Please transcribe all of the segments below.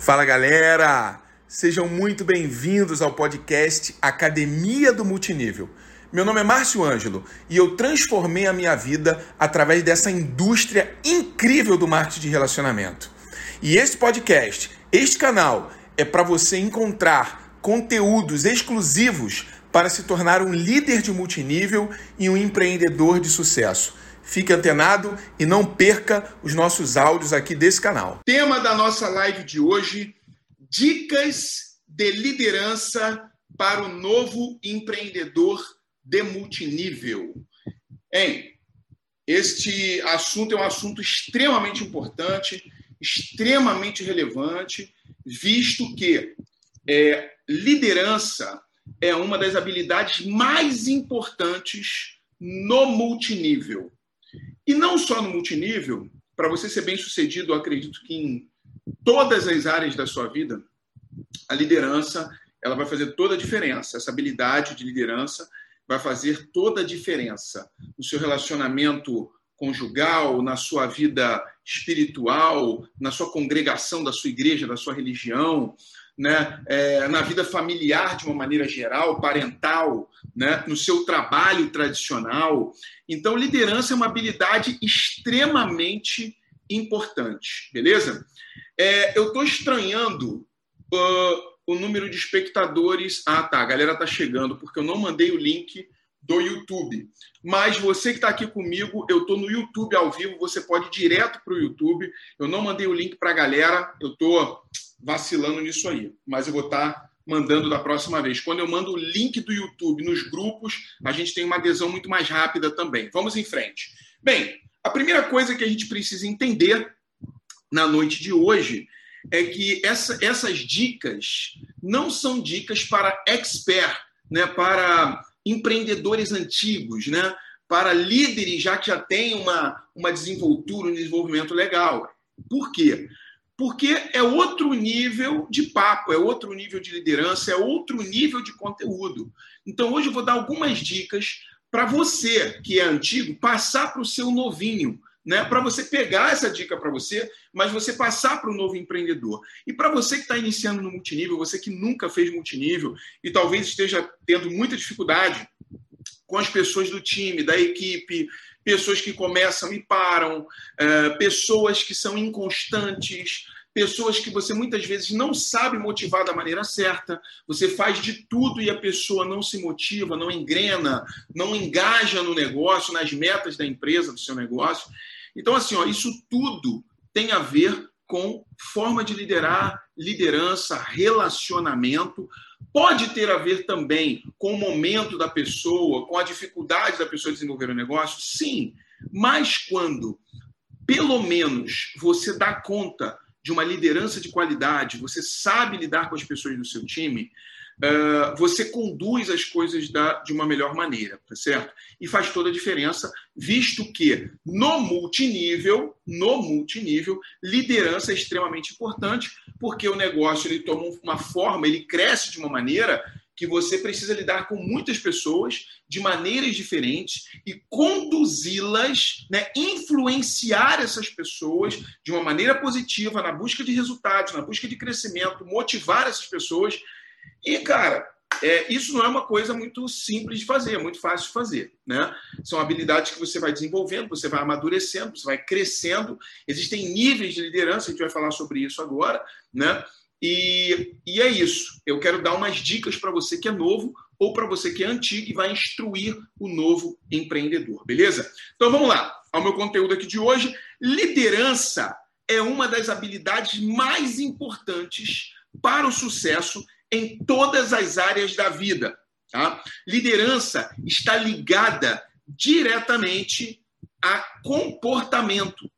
Fala galera! Sejam muito bem-vindos ao podcast Academia do Multinível. Meu nome é Márcio Ângelo e eu transformei a minha vida através dessa indústria incrível do marketing de relacionamento. E este podcast, este canal, é para você encontrar conteúdos exclusivos para se tornar um líder de multinível e um empreendedor de sucesso. Fique antenado e não perca os nossos áudios aqui desse canal. Tema da nossa live de hoje: dicas de liderança para o novo empreendedor de multinível. Hein? Este assunto é um assunto extremamente importante, extremamente relevante, visto que é, liderança é uma das habilidades mais importantes no multinível. E não só no multinível, para você ser bem sucedido, eu acredito que em todas as áreas da sua vida, a liderança ela vai fazer toda a diferença. Essa habilidade de liderança vai fazer toda a diferença no seu relacionamento conjugal, na sua vida espiritual, na sua congregação da sua igreja, da sua religião, né? É, na vida familiar de uma maneira geral, parental, né? no seu trabalho tradicional. Então, liderança é uma habilidade extremamente importante, beleza? É, eu estou estranhando uh, o número de espectadores. Ah, tá, a galera tá chegando, porque eu não mandei o link do YouTube. Mas você que está aqui comigo, eu estou no YouTube ao vivo, você pode ir direto para o YouTube. Eu não mandei o link para a galera, eu estou vacilando nisso aí. Mas eu vou estar tá mandando da próxima vez. Quando eu mando o link do YouTube nos grupos, a gente tem uma adesão muito mais rápida também. Vamos em frente. Bem, a primeira coisa que a gente precisa entender na noite de hoje é que essa, essas dicas não são dicas para expert, né, para empreendedores antigos, né, para líderes já que já têm uma, uma desenvoltura, um desenvolvimento legal. Por quê? Porque é outro nível de papo, é outro nível de liderança, é outro nível de conteúdo. Então, hoje eu vou dar algumas dicas para você que é antigo passar para o seu novinho, né? Para você pegar essa dica para você, mas você passar para o novo empreendedor. E para você que está iniciando no multinível, você que nunca fez multinível e talvez esteja tendo muita dificuldade com as pessoas do time, da equipe, pessoas que começam e param, é, pessoas que são inconstantes, pessoas que você muitas vezes não sabe motivar da maneira certa, você faz de tudo e a pessoa não se motiva, não engrena, não engaja no negócio, nas metas da empresa, do seu negócio. Então, assim, ó, isso tudo tem a ver com forma de liderar, liderança, relacionamento. Pode ter a ver também com o momento da pessoa, com a dificuldade da pessoa desenvolver o negócio? Sim, mas quando, pelo menos, você dá conta de uma liderança de qualidade, você sabe lidar com as pessoas do seu time, uh, você conduz as coisas da, de uma melhor maneira, tá certo? E faz toda a diferença, visto que no multinível, no multinível, liderança é extremamente importante, porque o negócio ele toma uma forma, ele cresce de uma maneira que você precisa lidar com muitas pessoas de maneiras diferentes e conduzi-las, né, influenciar essas pessoas de uma maneira positiva na busca de resultados, na busca de crescimento, motivar essas pessoas. E, cara, é, isso não é uma coisa muito simples de fazer, é muito fácil de fazer. Né? São habilidades que você vai desenvolvendo, você vai amadurecendo, você vai crescendo. Existem níveis de liderança, a gente vai falar sobre isso agora. Né? E, e é isso. Eu quero dar umas dicas para você que é novo ou para você que é antigo e vai instruir o novo empreendedor, beleza? Então vamos lá. Ao meu conteúdo aqui de hoje, liderança é uma das habilidades mais importantes para o sucesso em todas as áreas da vida. Tá? Liderança está ligada diretamente a comportamento.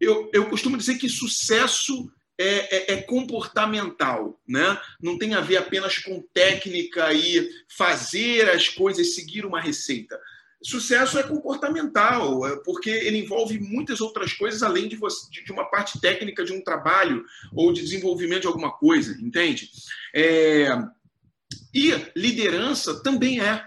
Eu, eu costumo dizer que sucesso é, é, é, comportamental, né? não tem a ver apenas com técnica e fazer as coisas, seguir uma receita. Sucesso é comportamental, é porque ele envolve muitas outras coisas além de, você, de uma parte técnica de um trabalho ou de desenvolvimento de alguma coisa, entende? É... E liderança também é,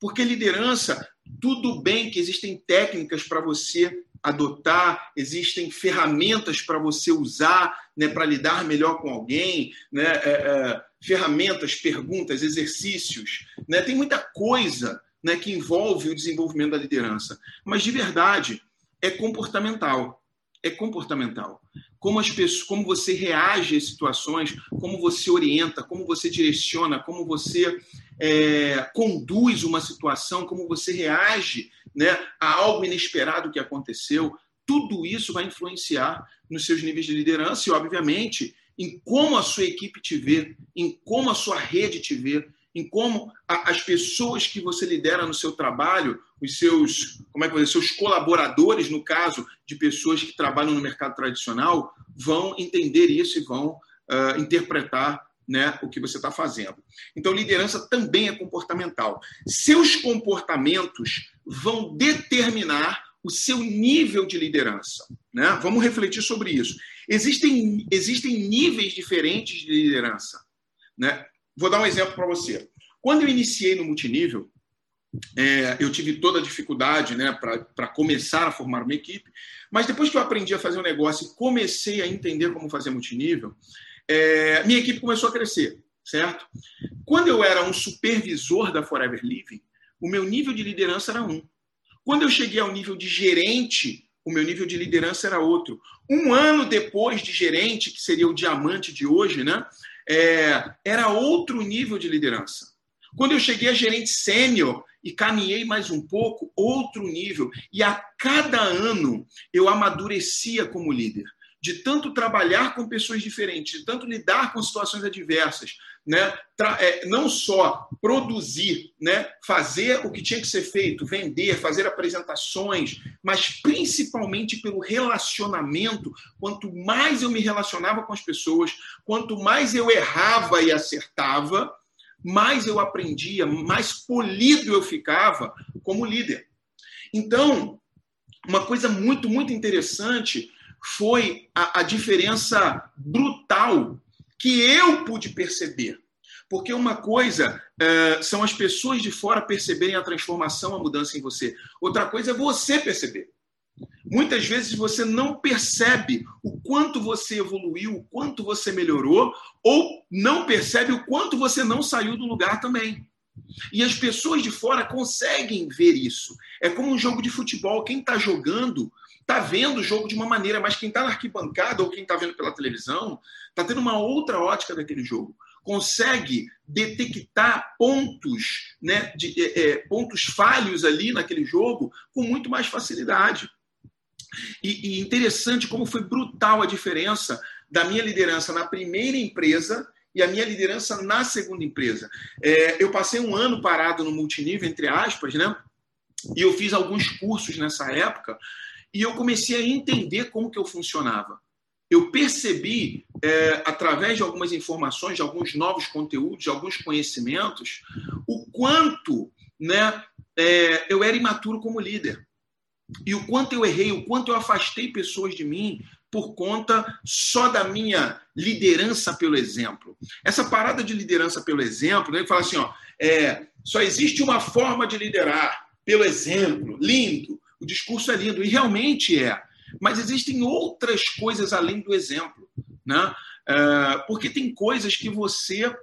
porque liderança, tudo bem que existem técnicas para você adotar, existem ferramentas para você usar né, para lidar melhor com alguém, né, é, é, ferramentas, perguntas, exercícios. Né, tem muita coisa né, que envolve o desenvolvimento da liderança, mas de verdade é comportamental. É comportamental. Como as pessoas, como você reage às situações, como você orienta, como você direciona, como você é, conduz uma situação, como você reage né, a algo inesperado que aconteceu, tudo isso vai influenciar nos seus níveis de liderança e, obviamente, em como a sua equipe te vê, em como a sua rede te vê, em como a, as pessoas que você lidera no seu trabalho, os seus, como é que dizer, seus colaboradores, no caso de pessoas que trabalham no mercado tradicional, vão entender isso e vão uh, interpretar né, o que você está fazendo. Então, liderança também é comportamental. Seus comportamentos vão determinar o seu nível de liderança. Né? Vamos refletir sobre isso. Existem, existem níveis diferentes de liderança. Né? Vou dar um exemplo para você. Quando eu iniciei no multinível, é, eu tive toda a dificuldade né, para começar a formar uma equipe, mas depois que eu aprendi a fazer um negócio e comecei a entender como fazer multinível, é, minha equipe começou a crescer, certo? Quando eu era um supervisor da Forever Living, o meu nível de liderança era um. Quando eu cheguei ao nível de gerente, o meu nível de liderança era outro. Um ano depois de gerente, que seria o diamante de hoje, né? É, era outro nível de liderança. Quando eu cheguei a gerente sênior e caminhei mais um pouco, outro nível. E a cada ano eu amadurecia como líder de tanto trabalhar com pessoas diferentes, de tanto lidar com situações adversas, né? É, não só produzir, né? fazer o que tinha que ser feito, vender, fazer apresentações, mas principalmente pelo relacionamento. Quanto mais eu me relacionava com as pessoas, quanto mais eu errava e acertava, mais eu aprendia, mais polido eu ficava como líder. Então, uma coisa muito, muito interessante foi a, a diferença brutal que eu pude perceber. Porque uma coisa é, são as pessoas de fora perceberem a transformação, a mudança em você. Outra coisa é você perceber. Muitas vezes você não percebe o quanto você evoluiu, o quanto você melhorou, ou não percebe o quanto você não saiu do lugar também. E as pessoas de fora conseguem ver isso. É como um jogo de futebol. Quem está jogando está vendo o jogo de uma maneira, mas quem está na arquibancada ou quem está vendo pela televisão está tendo uma outra ótica daquele jogo. Consegue detectar pontos, né, de, é, é, pontos falhos ali naquele jogo com muito mais facilidade. E, e interessante como foi brutal a diferença da minha liderança na primeira empresa e a minha liderança na segunda empresa. É, eu passei um ano parado no multinível, entre aspas, né? E eu fiz alguns cursos nessa época e eu comecei a entender como que eu funcionava. Eu percebi, é, através de algumas informações, de alguns novos conteúdos, de alguns conhecimentos, o quanto né, é, eu era imaturo como líder. E o quanto eu errei, o quanto eu afastei pessoas de mim por conta só da minha liderança pelo exemplo. Essa parada de liderança pelo exemplo, né, ele fala assim: ó, é, só existe uma forma de liderar, pelo exemplo. Lindo. O discurso é lindo, e realmente é. Mas existem outras coisas além do exemplo. Né? É, porque tem coisas que você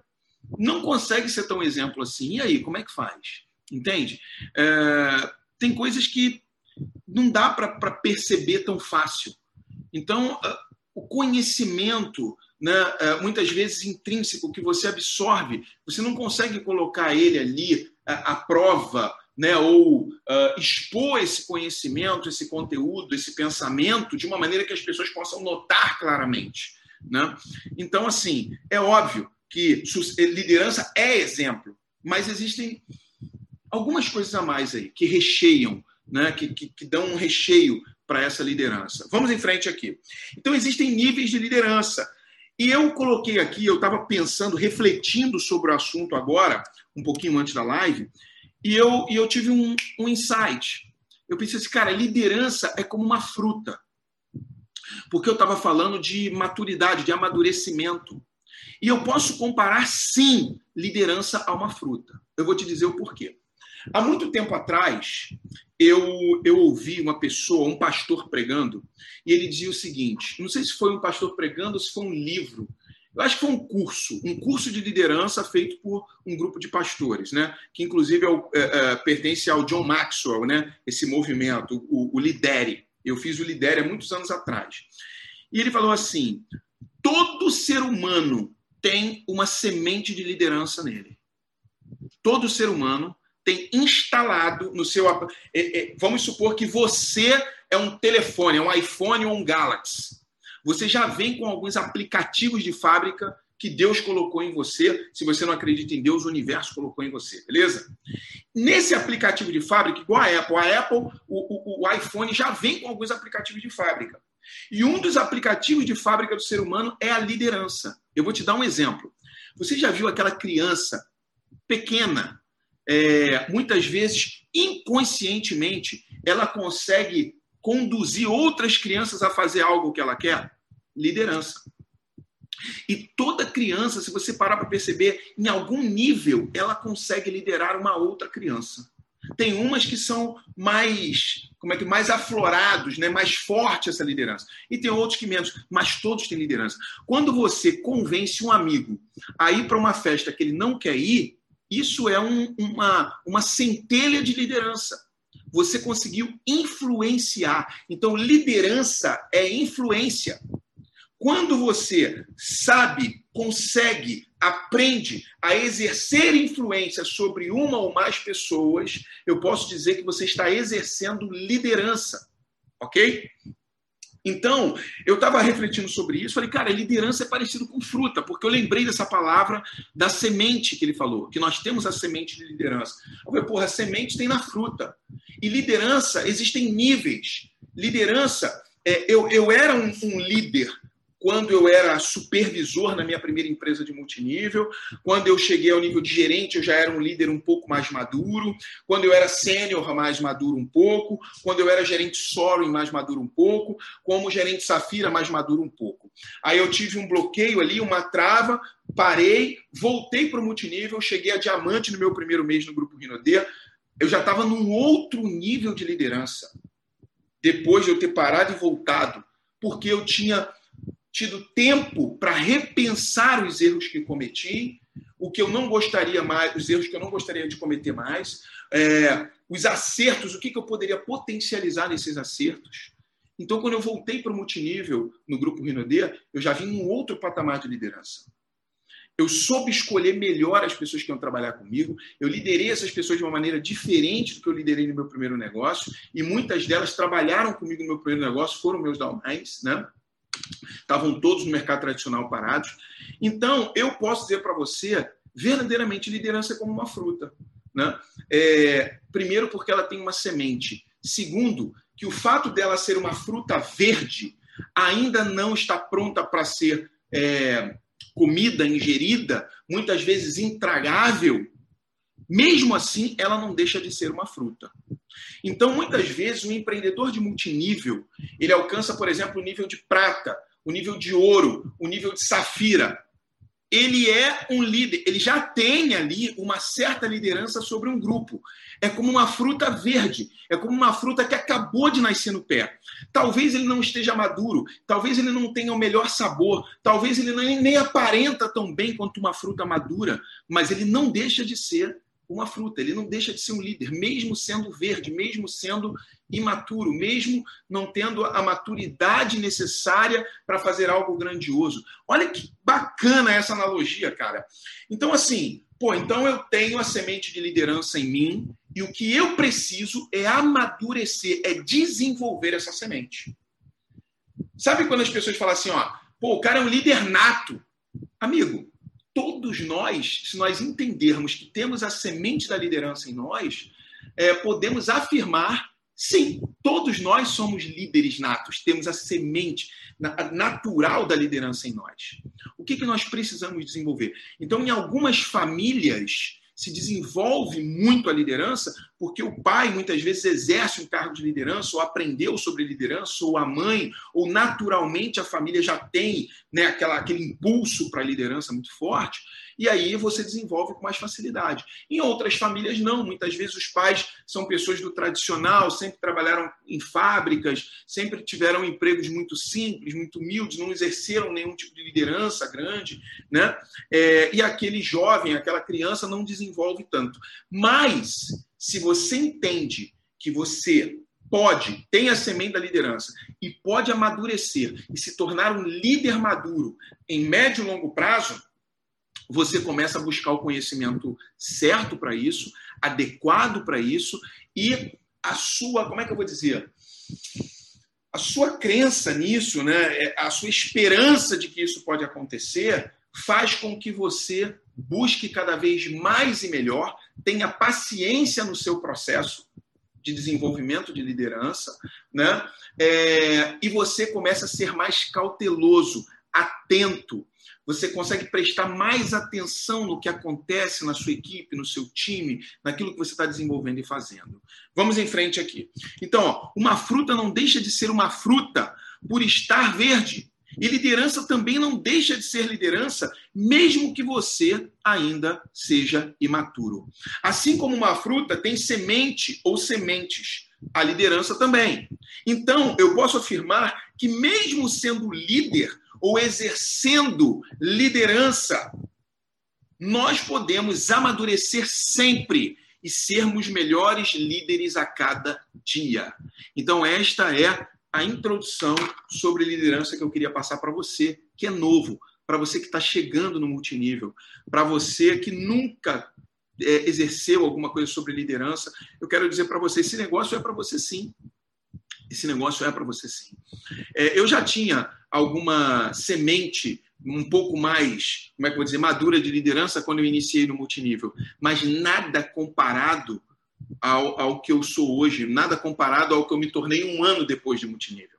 não consegue ser tão exemplo assim. E aí, como é que faz? Entende? É, tem coisas que não dá para perceber tão fácil. Então, é, o conhecimento, né, muitas vezes intrínseco, que você absorve, você não consegue colocar ele ali à prova né, ou uh, expor esse conhecimento, esse conteúdo, esse pensamento de uma maneira que as pessoas possam notar claramente. Né? Então, assim, é óbvio que liderança é exemplo, mas existem algumas coisas a mais aí que recheiam, né, que, que, que dão um recheio para essa liderança. Vamos em frente aqui. Então, existem níveis de liderança. E eu coloquei aqui, eu estava pensando, refletindo sobre o assunto agora, um pouquinho antes da live, e eu, e eu tive um, um insight. Eu pensei assim, cara, liderança é como uma fruta. Porque eu estava falando de maturidade, de amadurecimento. E eu posso comparar, sim, liderança a uma fruta. Eu vou te dizer o porquê. Há muito tempo atrás, eu, eu ouvi uma pessoa, um pastor pregando, e ele dizia o seguinte: não sei se foi um pastor pregando ou se foi um livro. Eu acho que foi um curso, um curso de liderança feito por um grupo de pastores, né? Que inclusive é, é, é, pertence ao John Maxwell, né? Esse movimento, o, o Lidere. Eu fiz o Lidere há muitos anos atrás. E ele falou assim: todo ser humano tem uma semente de liderança nele. Todo ser humano tem instalado no seu. É, é, vamos supor que você é um telefone, é um iPhone ou um Galaxy. Você já vem com alguns aplicativos de fábrica que Deus colocou em você. Se você não acredita em Deus, o universo colocou em você, beleza? Nesse aplicativo de fábrica, igual a Apple, a Apple, o, o, o iPhone já vem com alguns aplicativos de fábrica. E um dos aplicativos de fábrica do ser humano é a liderança. Eu vou te dar um exemplo. Você já viu aquela criança pequena, é, muitas vezes inconscientemente, ela consegue conduzir outras crianças a fazer algo que ela quer? Liderança. E toda criança, se você parar para perceber, em algum nível, ela consegue liderar uma outra criança. Tem umas que são mais, como é que mais aflorados, né, mais forte essa liderança. E tem outros que menos, mas todos têm liderança. Quando você convence um amigo a ir para uma festa que ele não quer ir, isso é um, uma, uma centelha de liderança. Você conseguiu influenciar. Então, liderança é influência. Quando você sabe, consegue, aprende a exercer influência sobre uma ou mais pessoas, eu posso dizer que você está exercendo liderança. Ok? Então, eu estava refletindo sobre isso, falei, cara, liderança é parecido com fruta, porque eu lembrei dessa palavra da semente que ele falou, que nós temos a semente de liderança. Eu falei, porra, a semente tem na fruta. E liderança, existem níveis. Liderança, é, eu, eu era um, um líder quando eu era supervisor na minha primeira empresa de multinível, quando eu cheguei ao nível de gerente, eu já era um líder um pouco mais maduro, quando eu era sênior, mais maduro um pouco, quando eu era gerente Sorin, mais maduro um pouco, como gerente Safira, mais maduro um pouco. Aí eu tive um bloqueio ali, uma trava, parei, voltei para o multinível, cheguei a diamante no meu primeiro mês no Grupo Rinodê, eu já estava num outro nível de liderança, depois de eu ter parado e voltado, porque eu tinha tido tempo para repensar os erros que cometi, o que eu não gostaria mais, os erros que eu não gostaria de cometer mais, é, os acertos, o que, que eu poderia potencializar nesses acertos. Então, quando eu voltei para o multinível no grupo Rinodê, eu já vim um outro patamar de liderança. Eu soube escolher melhor as pessoas que iam trabalhar comigo. Eu liderei essas pessoas de uma maneira diferente do que eu liderei no meu primeiro negócio. E muitas delas trabalharam comigo no meu primeiro negócio, foram meus downlines, né? Estavam todos no mercado tradicional parados. Então, eu posso dizer para você, verdadeiramente, liderança é como uma fruta. Né? É, primeiro, porque ela tem uma semente. Segundo, que o fato dela ser uma fruta verde ainda não está pronta para ser é, comida, ingerida, muitas vezes intragável, mesmo assim, ela não deixa de ser uma fruta. Então, muitas vezes, um empreendedor de multinível, ele alcança, por exemplo, o nível de prata, o nível de ouro, o nível de safira. Ele é um líder, ele já tem ali uma certa liderança sobre um grupo. É como uma fruta verde, é como uma fruta que acabou de nascer no pé. Talvez ele não esteja maduro, talvez ele não tenha o melhor sabor, talvez ele nem, nem aparenta tão bem quanto uma fruta madura, mas ele não deixa de ser uma fruta, ele não deixa de ser um líder, mesmo sendo verde, mesmo sendo imaturo, mesmo não tendo a maturidade necessária para fazer algo grandioso. Olha que bacana essa analogia, cara. Então, assim, pô, então eu tenho a semente de liderança em mim e o que eu preciso é amadurecer, é desenvolver essa semente. Sabe quando as pessoas falam assim, ó, pô, o cara é um líder nato? Amigo, todos nós, se nós entendermos que temos a semente da liderança em nós, é, podemos afirmar, sim, todos nós somos líderes natos, temos a semente natural da liderança em nós. O que, que nós precisamos desenvolver? Então, em algumas famílias, se desenvolve muito a liderança, porque o pai muitas vezes exerce um cargo de liderança, ou aprendeu sobre liderança, ou a mãe, ou naturalmente a família já tem né, aquela, aquele impulso para a liderança muito forte. E aí você desenvolve com mais facilidade. Em outras famílias, não. Muitas vezes os pais são pessoas do tradicional, sempre trabalharam em fábricas, sempre tiveram empregos muito simples, muito humildes, não exerceram nenhum tipo de liderança grande, né? É, e aquele jovem, aquela criança não desenvolve tanto. Mas, se você entende que você pode, tem a semente da liderança e pode amadurecer e se tornar um líder maduro em médio e longo prazo, você começa a buscar o conhecimento certo para isso, adequado para isso e a sua, como é que eu vou dizer? A sua crença nisso, né, é, a sua esperança de que isso pode acontecer, faz com que você busque cada vez mais e melhor, tenha paciência no seu processo de desenvolvimento de liderança, né? É, e você começa a ser mais cauteloso, atento. Você consegue prestar mais atenção no que acontece na sua equipe, no seu time, naquilo que você está desenvolvendo e fazendo. Vamos em frente aqui. Então, ó, uma fruta não deixa de ser uma fruta por estar verde. E liderança também não deixa de ser liderança, mesmo que você ainda seja imaturo. Assim como uma fruta tem semente ou sementes, a liderança também. Então, eu posso afirmar que, mesmo sendo líder ou exercendo liderança, nós podemos amadurecer sempre e sermos melhores líderes a cada dia. Então, esta é a introdução sobre liderança que eu queria passar para você, que é novo, para você que está chegando no multinível, para você que nunca é, exerceu alguma coisa sobre liderança. Eu quero dizer para você: esse negócio é para você sim. Esse negócio é para você sim. É, eu já tinha alguma semente um pouco mais, como é que eu vou dizer, madura de liderança quando eu iniciei no multinível, mas nada comparado ao, ao que eu sou hoje, nada comparado ao que eu me tornei um ano depois de multinível.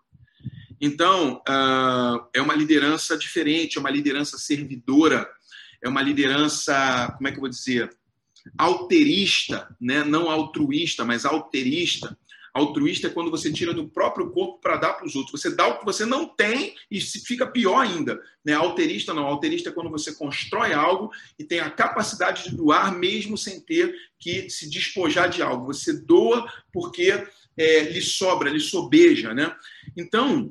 Então, uh, é uma liderança diferente, é uma liderança servidora, é uma liderança, como é que eu vou dizer, alterista, né? não altruísta, mas alterista, Altruísta é quando você tira do próprio corpo para dar para os outros. Você dá o que você não tem e fica pior ainda. Né? Alterista não. Alterista é quando você constrói algo e tem a capacidade de doar mesmo sem ter que se despojar de algo. Você doa porque é, lhe sobra, lhe sobeja. Né? Então,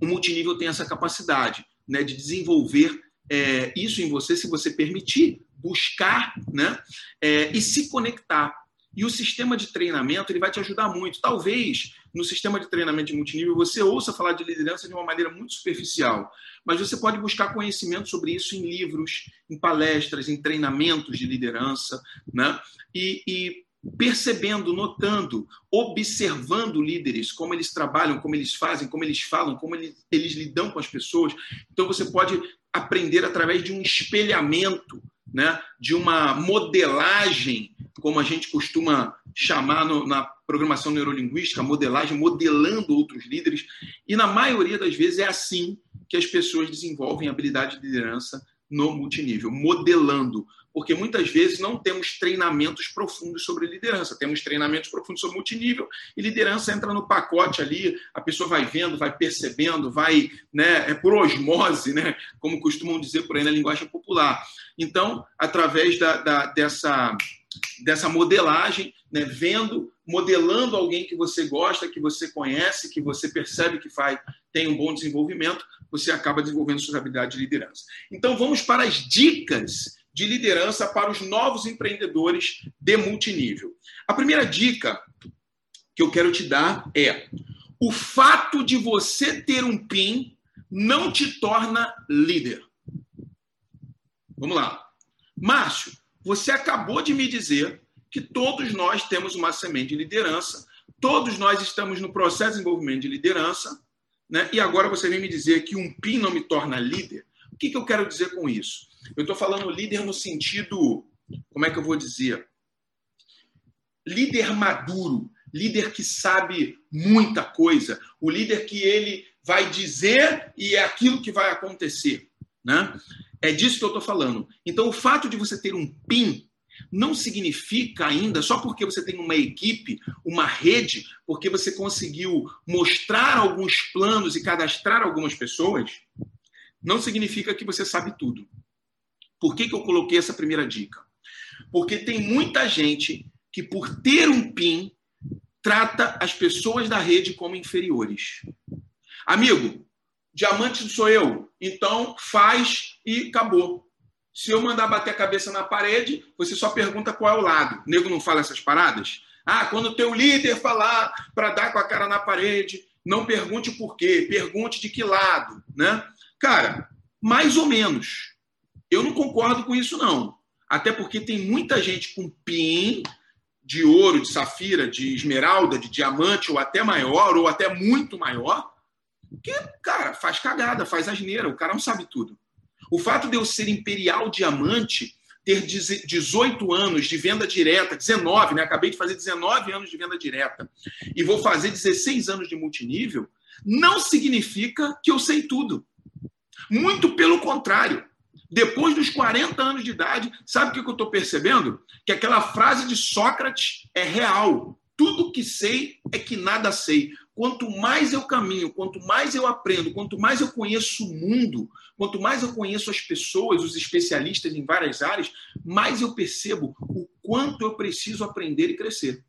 o multinível tem essa capacidade né, de desenvolver é, isso em você, se você permitir, buscar né, é, e se conectar e o sistema de treinamento ele vai te ajudar muito. Talvez no sistema de treinamento de multinível você ouça falar de liderança de uma maneira muito superficial, mas você pode buscar conhecimento sobre isso em livros, em palestras, em treinamentos de liderança, né? E, e percebendo, notando, observando líderes, como eles trabalham, como eles fazem, como eles falam, como eles, eles lidam com as pessoas. Então você pode aprender através de um espelhamento, né? de uma modelagem como a gente costuma chamar no, na programação neurolinguística, modelagem, modelando outros líderes. E na maioria das vezes é assim que as pessoas desenvolvem habilidade de liderança no multinível, modelando. Porque muitas vezes não temos treinamentos profundos sobre liderança, temos treinamentos profundos sobre multinível e liderança entra no pacote ali, a pessoa vai vendo, vai percebendo, vai, né, é por osmose, né, como costumam dizer por aí na linguagem popular. Então, através da, da dessa dessa modelagem, né, vendo, modelando alguém que você gosta, que você conhece, que você percebe que faz, tem um bom desenvolvimento, você acaba desenvolvendo suas habilidades de liderança. Então vamos para as dicas de liderança para os novos empreendedores de multinível. A primeira dica que eu quero te dar é: o fato de você ter um PIN não te torna líder. Vamos lá. Márcio, você acabou de me dizer que todos nós temos uma semente de liderança, todos nós estamos no processo de desenvolvimento de liderança, né? e agora você vem me dizer que um PIN não me torna líder. O que, que eu quero dizer com isso? Eu estou falando líder no sentido, como é que eu vou dizer? Líder maduro, líder que sabe muita coisa, o líder que ele vai dizer e é aquilo que vai acontecer. Né? É disso que eu estou falando. Então, o fato de você ter um PIN não significa ainda, só porque você tem uma equipe, uma rede, porque você conseguiu mostrar alguns planos e cadastrar algumas pessoas, não significa que você sabe tudo. Por que, que eu coloquei essa primeira dica? Porque tem muita gente que, por ter um PIN, trata as pessoas da rede como inferiores. Amigo, diamante sou eu, então faz e acabou. Se eu mandar bater a cabeça na parede, você só pergunta qual é o lado. O nego não fala essas paradas? Ah, quando o teu líder falar para dar com a cara na parede, não pergunte por quê, pergunte de que lado, né? Cara, mais ou menos. Eu não concordo com isso, não. Até porque tem muita gente com PIN de ouro, de safira, de esmeralda, de diamante, ou até maior, ou até muito maior, que, cara, faz cagada, faz asneira, o cara não sabe tudo. O fato de eu ser imperial diamante, ter 18 anos de venda direta, 19, né? Acabei de fazer 19 anos de venda direta, e vou fazer 16 anos de multinível, não significa que eu sei tudo. Muito pelo contrário. Depois dos 40 anos de idade, sabe o que eu estou percebendo? Que aquela frase de Sócrates é real. Tudo que sei é que nada sei. Quanto mais eu caminho, quanto mais eu aprendo, quanto mais eu conheço o mundo, quanto mais eu conheço as pessoas, os especialistas em várias áreas, mais eu percebo o quanto eu preciso aprender e crescer.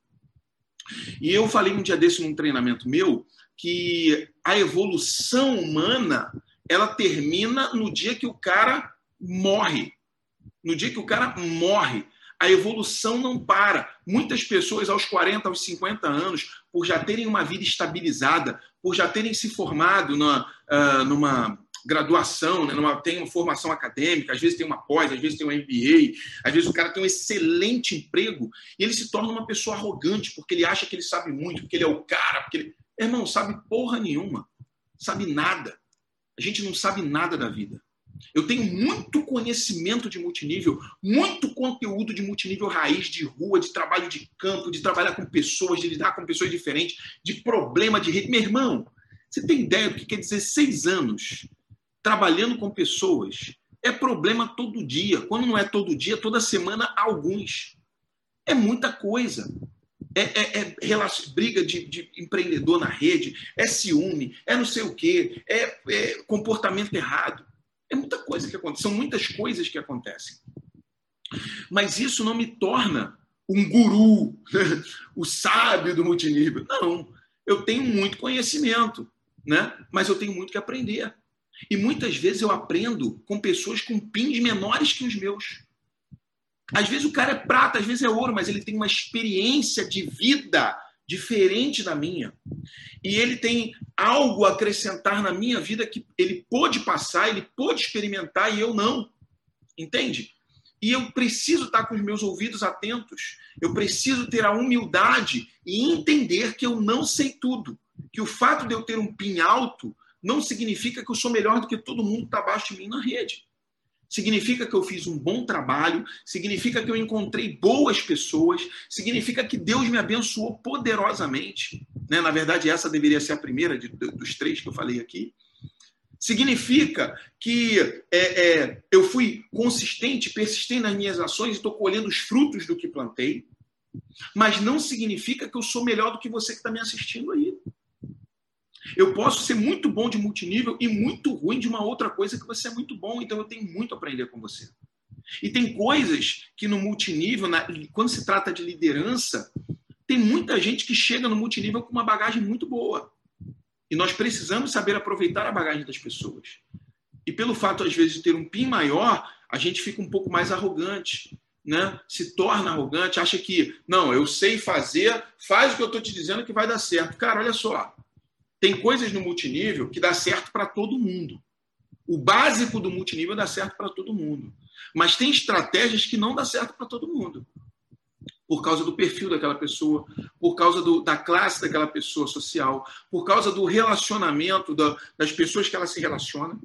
E eu falei um dia desse num treinamento meu que a evolução humana ela termina no dia que o cara morre. No dia que o cara morre, a evolução não para. Muitas pessoas, aos 40, aos 50 anos, por já terem uma vida estabilizada, por já terem se formado numa, uh, numa graduação, né, numa, tem uma formação acadêmica, às vezes tem uma pós, às vezes tem um MBA, às vezes o cara tem um excelente emprego e ele se torna uma pessoa arrogante porque ele acha que ele sabe muito, porque ele é o cara, porque ele... Irmão, sabe porra nenhuma, sabe nada. A gente não sabe nada da vida. Eu tenho muito conhecimento de multinível, muito conteúdo de multinível raiz, de rua, de trabalho de campo, de trabalhar com pessoas, de lidar com pessoas diferentes, de problema de rede. Meu irmão, você tem ideia do que quer dizer seis anos trabalhando com pessoas? É problema todo dia. Quando não é todo dia, toda semana, alguns. É muita coisa. É, é, é briga de, de, empreendedor na rede, é ciúme, é não sei o quê, é, é comportamento errado. É muita coisa que acontece, são muitas coisas que acontecem. Mas isso não me torna um guru, o sábio do multinível. Não, eu tenho muito conhecimento, né? mas eu tenho muito que aprender. E muitas vezes eu aprendo com pessoas com pins menores que os meus. Às vezes o cara é prata, às vezes é ouro, mas ele tem uma experiência de vida diferente da minha. E ele tem algo a acrescentar na minha vida que ele pôde passar, ele pôde experimentar e eu não. Entende? E eu preciso estar com os meus ouvidos atentos. Eu preciso ter a humildade e entender que eu não sei tudo. Que o fato de eu ter um PIN alto não significa que eu sou melhor do que todo mundo que está abaixo de mim na rede significa que eu fiz um bom trabalho, significa que eu encontrei boas pessoas, significa que Deus me abençoou poderosamente. Né? Na verdade, essa deveria ser a primeira de, dos três que eu falei aqui. Significa que é, é, eu fui consistente, persistente nas minhas ações e estou colhendo os frutos do que plantei. Mas não significa que eu sou melhor do que você que está me assistindo aí. Eu posso ser muito bom de multinível e muito ruim de uma outra coisa que você é muito bom, então eu tenho muito a aprender com você. E tem coisas que no multinível, na, quando se trata de liderança, tem muita gente que chega no multinível com uma bagagem muito boa. E nós precisamos saber aproveitar a bagagem das pessoas. E pelo fato, às vezes, de ter um PIN maior, a gente fica um pouco mais arrogante, né? se torna arrogante, acha que, não, eu sei fazer, faz o que eu estou te dizendo que vai dar certo. Cara, olha só, tem coisas no multinível que dá certo para todo mundo. O básico do multinível dá certo para todo mundo. Mas tem estratégias que não dá certo para todo mundo. Por causa do perfil daquela pessoa, por causa do, da classe daquela pessoa social, por causa do relacionamento da, das pessoas que ela se relaciona.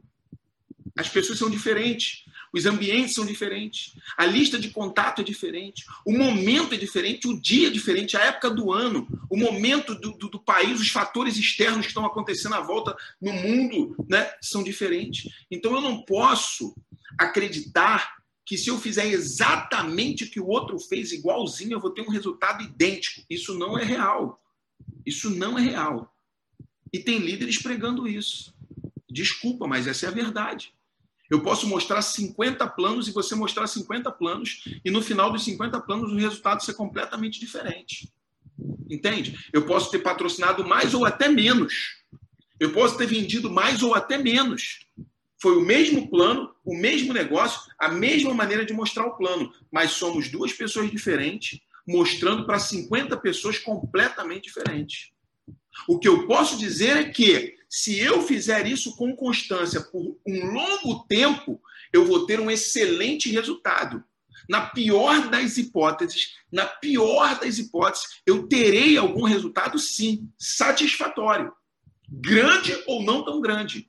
As pessoas são diferentes. Os ambientes são diferentes, a lista de contato é diferente, o momento é diferente, o dia é diferente, a época do ano, o momento do, do, do país, os fatores externos que estão acontecendo à volta no mundo né, são diferentes. Então eu não posso acreditar que se eu fizer exatamente o que o outro fez igualzinho, eu vou ter um resultado idêntico. Isso não é real. Isso não é real. E tem líderes pregando isso. Desculpa, mas essa é a verdade. Eu posso mostrar 50 planos e você mostrar 50 planos, e no final dos 50 planos o resultado ser completamente diferente. Entende? Eu posso ter patrocinado mais ou até menos. Eu posso ter vendido mais ou até menos. Foi o mesmo plano, o mesmo negócio, a mesma maneira de mostrar o plano, mas somos duas pessoas diferentes, mostrando para 50 pessoas completamente diferentes. O que eu posso dizer é que, se eu fizer isso com constância por um longo tempo, eu vou ter um excelente resultado. Na pior das hipóteses, na pior das hipóteses, eu terei algum resultado, sim, satisfatório. Grande ou não tão grande.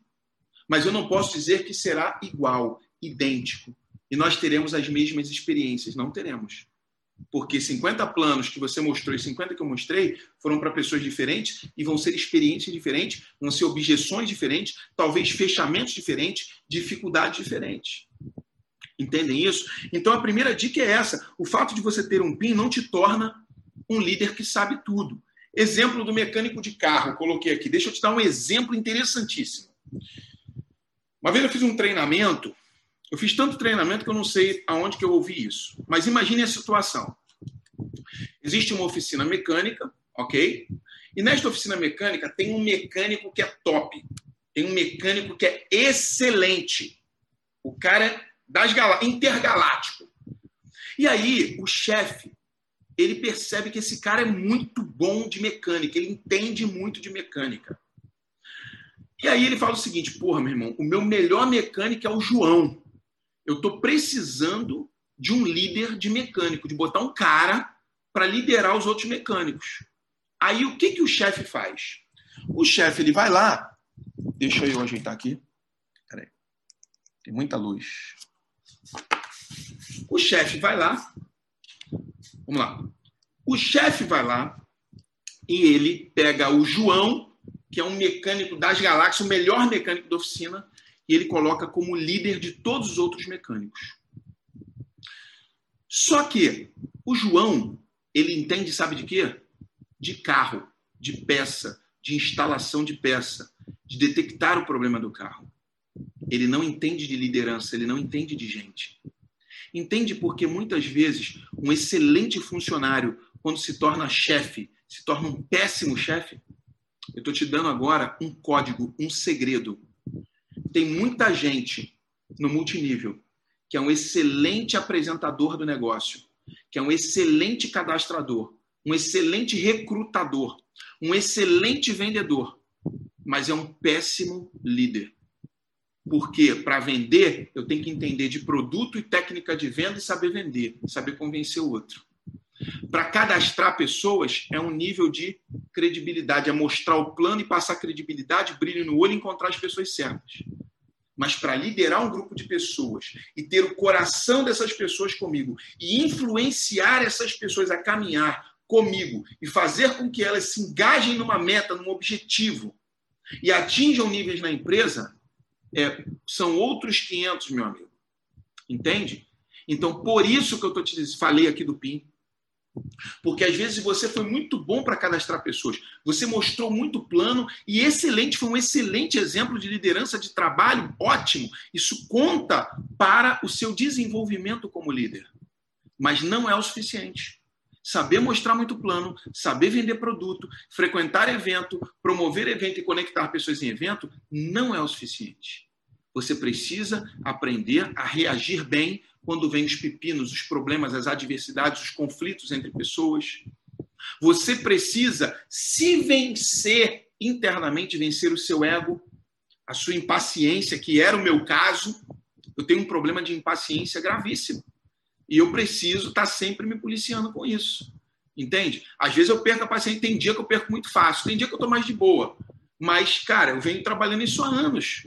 Mas eu não posso dizer que será igual, idêntico. E nós teremos as mesmas experiências. Não teremos. Porque 50 planos que você mostrou e 50 que eu mostrei foram para pessoas diferentes e vão ser experiências diferentes, vão ser objeções diferentes, talvez fechamentos diferentes, dificuldades diferentes. Entendem isso? Então a primeira dica é essa: o fato de você ter um PIN não te torna um líder que sabe tudo. Exemplo do mecânico de carro, coloquei aqui. Deixa eu te dar um exemplo interessantíssimo. Uma vez eu fiz um treinamento, eu fiz tanto treinamento que eu não sei aonde que eu ouvi isso. Mas imagine a situação. Existe uma oficina mecânica, ok? E nesta oficina mecânica tem um mecânico que é top. Tem um mecânico que é excelente. O cara das intergaláctico. E aí, o chefe, ele percebe que esse cara é muito bom de mecânica, ele entende muito de mecânica. E aí ele fala o seguinte: porra, meu irmão, o meu melhor mecânico é o João. Eu estou precisando de um líder de mecânico, de botar um cara para liderar os outros mecânicos. Aí o que, que o chefe faz? O chefe ele vai lá, deixa eu ajeitar aqui. Peraí. Tem muita luz. O chefe vai lá. Vamos lá. O chefe vai lá e ele pega o João, que é um mecânico das galáxias, o melhor mecânico da oficina, e ele coloca como líder de todos os outros mecânicos. Só que o João, ele entende, sabe de quê? De carro, de peça, de instalação de peça, de detectar o problema do carro. Ele não entende de liderança, ele não entende de gente. Entende porque muitas vezes um excelente funcionário, quando se torna chefe, se torna um péssimo chefe? Eu estou te dando agora um código, um segredo. Tem muita gente no multinível que é um excelente apresentador do negócio, que é um excelente cadastrador, um excelente recrutador, um excelente vendedor, mas é um péssimo líder. Porque para vender, eu tenho que entender de produto e técnica de venda e saber vender, saber convencer o outro. Para cadastrar pessoas é um nível de credibilidade, é mostrar o plano e passar credibilidade, brilho no olho e encontrar as pessoas certas. Mas para liderar um grupo de pessoas e ter o coração dessas pessoas comigo e influenciar essas pessoas a caminhar comigo e fazer com que elas se engajem numa meta, num objetivo e atinjam níveis na empresa, é, são outros 500, meu amigo. Entende? Então, por isso que eu tô te falei aqui do PIN. Porque às vezes você foi muito bom para cadastrar pessoas, você mostrou muito plano e excelente, foi um excelente exemplo de liderança de trabalho, ótimo. Isso conta para o seu desenvolvimento como líder. Mas não é o suficiente. Saber mostrar muito plano, saber vender produto, frequentar evento, promover evento e conectar pessoas em evento não é o suficiente. Você precisa aprender a reagir bem quando vem os pepinos, os problemas, as adversidades, os conflitos entre pessoas. Você precisa se vencer internamente, vencer o seu ego, a sua impaciência, que era o meu caso. Eu tenho um problema de impaciência gravíssimo. E eu preciso estar sempre me policiando com isso. Entende? Às vezes eu perco a paciência, tem dia que eu perco muito fácil, tem dia que eu estou mais de boa. Mas, cara, eu venho trabalhando isso há anos.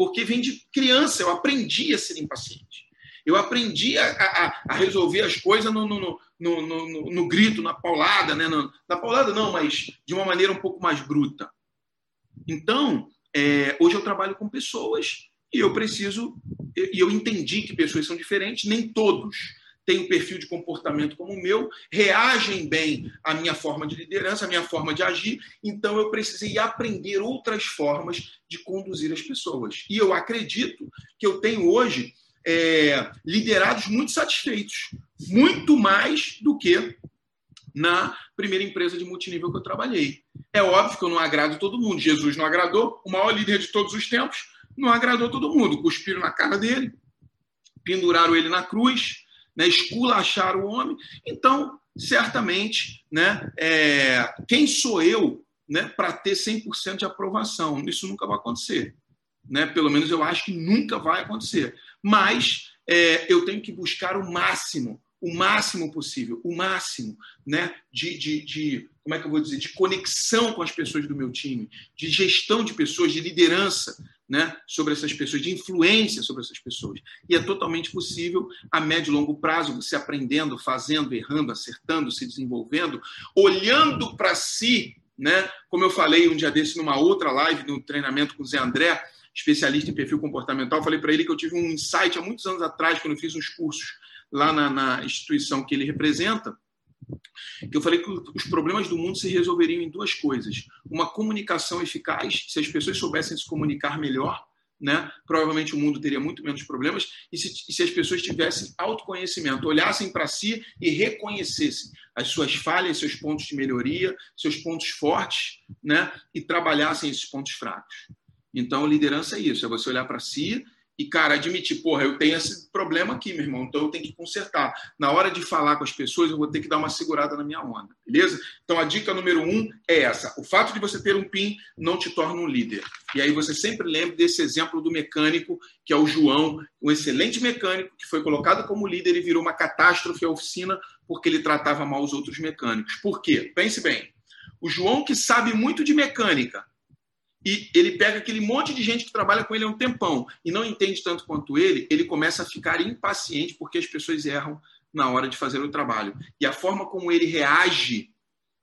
Porque vem de criança, eu aprendi a ser impaciente. Eu aprendi a, a, a resolver as coisas no, no, no, no, no grito, na paulada, né? na paulada não, mas de uma maneira um pouco mais bruta. Então, é, hoje eu trabalho com pessoas e eu preciso, e eu entendi que pessoas são diferentes, nem todos têm um perfil de comportamento como o meu, reagem bem à minha forma de liderança, à minha forma de agir, então eu precisei aprender outras formas de conduzir as pessoas. E eu acredito que eu tenho hoje é, liderados muito satisfeitos, muito mais do que na primeira empresa de multinível que eu trabalhei. É óbvio que eu não agrado todo mundo. Jesus não agradou, o maior líder de todos os tempos, não agradou todo mundo. Cuspiram na cara dele, penduraram ele na cruz, né, esculacharam o homem. Então, certamente, né, é, quem sou eu né, para ter 100% de aprovação? Isso nunca vai acontecer. Né? Pelo menos eu acho que nunca vai acontecer. Mas é, eu tenho que buscar o máximo, o máximo possível, o máximo né, de, de, de, como é que eu vou dizer, de conexão com as pessoas do meu time, de gestão de pessoas, de liderança né, sobre essas pessoas, de influência sobre essas pessoas. E é totalmente possível, a médio e longo prazo, você aprendendo, fazendo, errando, acertando, se desenvolvendo, olhando para si, né, como eu falei um dia desse numa outra live, no treinamento com o Zé André, especialista em perfil comportamental, falei para ele que eu tive um insight há muitos anos atrás, quando eu fiz uns cursos lá na, na instituição que ele representa, que eu falei que os problemas do mundo se resolveriam em duas coisas: uma comunicação eficaz, se as pessoas soubessem se comunicar melhor, né, provavelmente o mundo teria muito menos problemas, e se, e se as pessoas tivessem autoconhecimento, olhassem para si e reconhecessem as suas falhas, seus pontos de melhoria, seus pontos fortes, né, e trabalhassem esses pontos fracos. Então, liderança é isso: é você olhar para si e, cara, admitir, porra, eu tenho esse problema aqui, meu irmão, então eu tenho que consertar. Na hora de falar com as pessoas, eu vou ter que dar uma segurada na minha onda, beleza? Então a dica número um é essa: o fato de você ter um PIN não te torna um líder. E aí você sempre lembre desse exemplo do mecânico, que é o João, um excelente mecânico que foi colocado como líder e virou uma catástrofe à oficina porque ele tratava mal os outros mecânicos. Por quê? Pense bem. O João, que sabe muito de mecânica, e ele pega aquele monte de gente que trabalha com ele há um tempão e não entende tanto quanto ele, ele começa a ficar impaciente porque as pessoas erram na hora de fazer o trabalho. E a forma como ele reage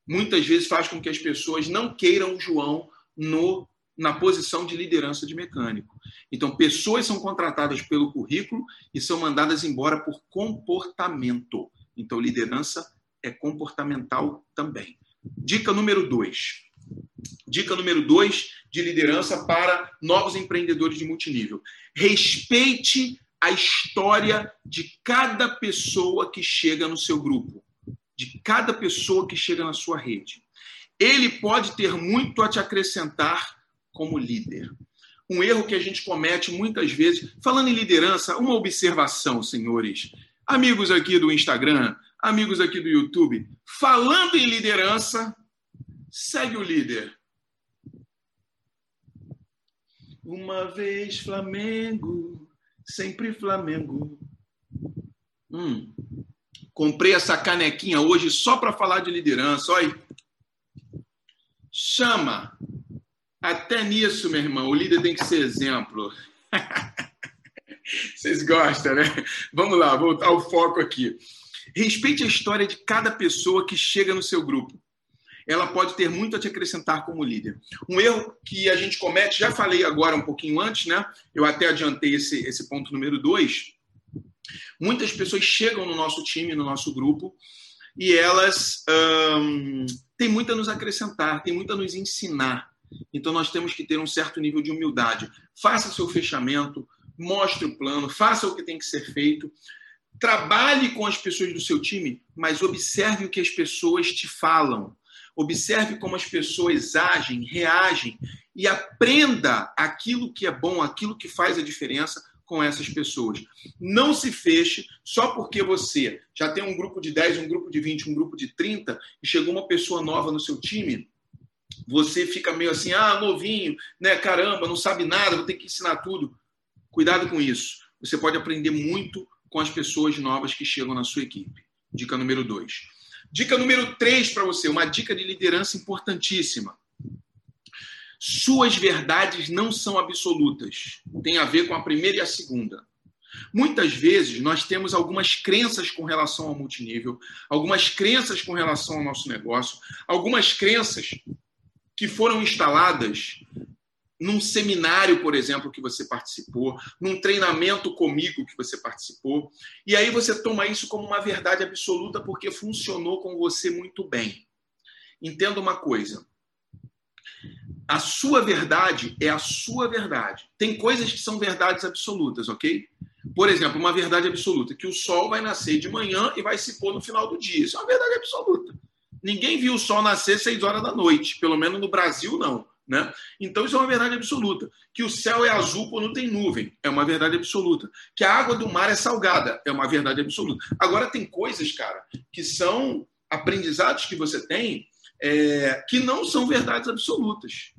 muitas vezes faz com que as pessoas não queiram o João no na posição de liderança de mecânico. Então, pessoas são contratadas pelo currículo e são mandadas embora por comportamento. Então, liderança é comportamental também. Dica número dois. Dica número dois de liderança para novos empreendedores de multinível. Respeite a história de cada pessoa que chega no seu grupo, de cada pessoa que chega na sua rede. Ele pode ter muito a te acrescentar como líder. Um erro que a gente comete muitas vezes, falando em liderança, uma observação, senhores, amigos aqui do Instagram, amigos aqui do YouTube, falando em liderança, segue o líder. Uma vez Flamengo, sempre Flamengo. Hum. Comprei essa canequinha hoje só para falar de liderança. Olha. Chama. Até nisso, meu irmão, o líder tem que ser exemplo. Vocês gostam, né? Vamos lá, voltar ao foco aqui. Respeite a história de cada pessoa que chega no seu grupo ela pode ter muito a te acrescentar como líder. Um erro que a gente comete, já falei agora um pouquinho antes, né? Eu até adiantei esse, esse ponto número dois. Muitas pessoas chegam no nosso time, no nosso grupo, e elas hum, têm muito a nos acrescentar, têm muito a nos ensinar. Então nós temos que ter um certo nível de humildade. Faça seu fechamento, mostre o plano, faça o que tem que ser feito. Trabalhe com as pessoas do seu time, mas observe o que as pessoas te falam. Observe como as pessoas agem, reagem e aprenda aquilo que é bom, aquilo que faz a diferença com essas pessoas. Não se feche só porque você já tem um grupo de 10, um grupo de 20, um grupo de 30 e chegou uma pessoa nova no seu time. Você fica meio assim, ah, novinho, né? Caramba, não sabe nada, vou ter que ensinar tudo. Cuidado com isso. Você pode aprender muito com as pessoas novas que chegam na sua equipe. Dica número 2. Dica número 3 para você, uma dica de liderança importantíssima. Suas verdades não são absolutas. Tem a ver com a primeira e a segunda. Muitas vezes nós temos algumas crenças com relação ao multinível, algumas crenças com relação ao nosso negócio, algumas crenças que foram instaladas num seminário, por exemplo, que você participou, num treinamento comigo que você participou, e aí você toma isso como uma verdade absoluta porque funcionou com você muito bem. Entenda uma coisa: a sua verdade é a sua verdade. Tem coisas que são verdades absolutas, ok? Por exemplo, uma verdade absoluta, que o sol vai nascer de manhã e vai se pôr no final do dia. Isso é uma verdade absoluta. Ninguém viu o sol nascer seis horas da noite, pelo menos no Brasil, não. Né? Então, isso é uma verdade absoluta. Que o céu é azul quando tem nuvem, é uma verdade absoluta. Que a água do mar é salgada, é uma verdade absoluta. Agora, tem coisas, cara, que são aprendizados que você tem é, que não são verdades absolutas.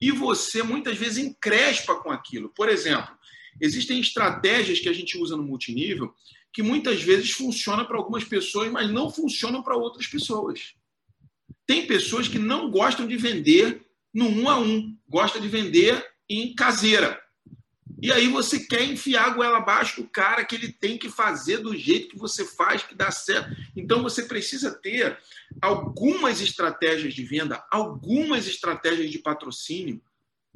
E você, muitas vezes, encrespa com aquilo. Por exemplo, existem estratégias que a gente usa no multinível que muitas vezes funcionam para algumas pessoas, mas não funcionam para outras pessoas. Tem pessoas que não gostam de vender no um a um, gosta de vender em caseira. E aí você quer enfiar a goela abaixo do cara que ele tem que fazer do jeito que você faz, que dá certo. Então você precisa ter algumas estratégias de venda, algumas estratégias de patrocínio.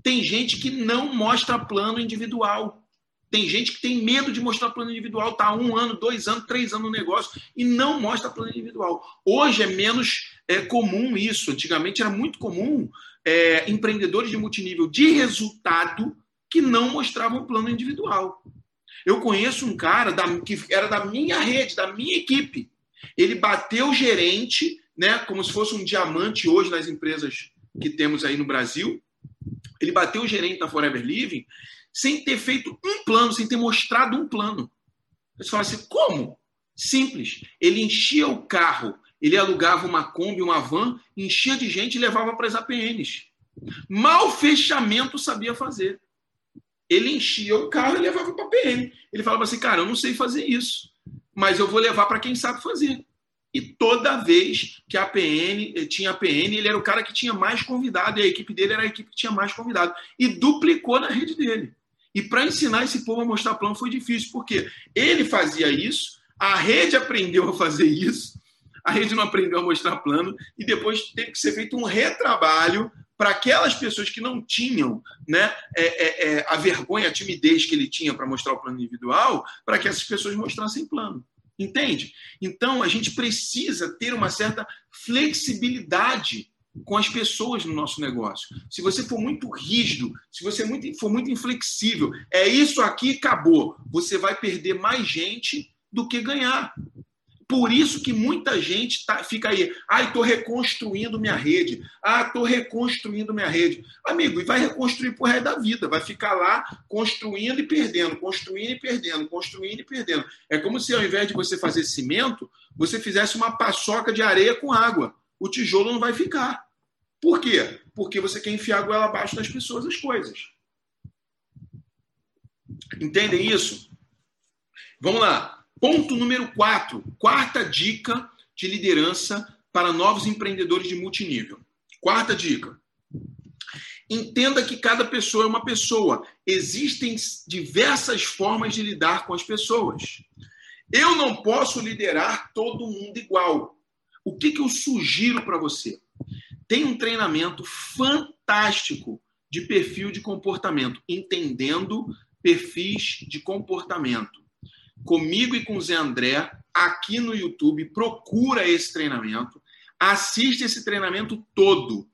Tem gente que não mostra plano individual. Tem gente que tem medo de mostrar plano individual, tá um ano, dois anos, três anos no negócio e não mostra plano individual. Hoje é menos é, comum isso. Antigamente era muito comum é, empreendedores de multinível de resultado que não mostravam plano individual. Eu conheço um cara da, que era da minha rede, da minha equipe. Ele bateu o gerente, né, como se fosse um diamante hoje nas empresas que temos aí no Brasil. Ele bateu o gerente da Forever Living sem ter feito um plano, sem ter mostrado um plano. Você fala assim, como? Simples. Ele enchia o carro, ele alugava uma Kombi, uma van, enchia de gente e levava para as APNs. Mal fechamento sabia fazer. Ele enchia o carro e levava para a APN. Ele falava assim, cara, eu não sei fazer isso, mas eu vou levar para quem sabe fazer. E toda vez que a PN eh, tinha a PN, ele era o cara que tinha mais convidado, e a equipe dele era a equipe que tinha mais convidado. E duplicou na rede dele. E para ensinar esse povo a mostrar plano foi difícil, porque ele fazia isso, a rede aprendeu a fazer isso, a rede não aprendeu a mostrar plano, e depois teve que ser feito um retrabalho para aquelas pessoas que não tinham né, é, é, é, a vergonha, a timidez que ele tinha para mostrar o plano individual, para que essas pessoas mostrassem plano. Entende? Então, a gente precisa ter uma certa flexibilidade com as pessoas no nosso negócio. Se você for muito rígido, se você for muito inflexível, é isso aqui acabou, você vai perder mais gente do que ganhar. Por isso que muita gente tá, fica aí, ah, estou reconstruindo minha rede, ah, estou reconstruindo minha rede. Amigo, e vai reconstruir por resto da vida, vai ficar lá construindo e perdendo, construindo e perdendo, construindo e perdendo. É como se ao invés de você fazer cimento, você fizesse uma paçoca de areia com água o tijolo não vai ficar. Por quê? Porque você quer enfiar a goela abaixo das pessoas as coisas. Entendem isso? Vamos lá. Ponto número 4. Quarta dica de liderança para novos empreendedores de multinível. Quarta dica. Entenda que cada pessoa é uma pessoa. Existem diversas formas de lidar com as pessoas. Eu não posso liderar todo mundo igual. O que, que eu sugiro para você? Tem um treinamento fantástico de perfil de comportamento, entendendo perfis de comportamento. Comigo e com o Zé André, aqui no YouTube, procura esse treinamento, assiste esse treinamento todo.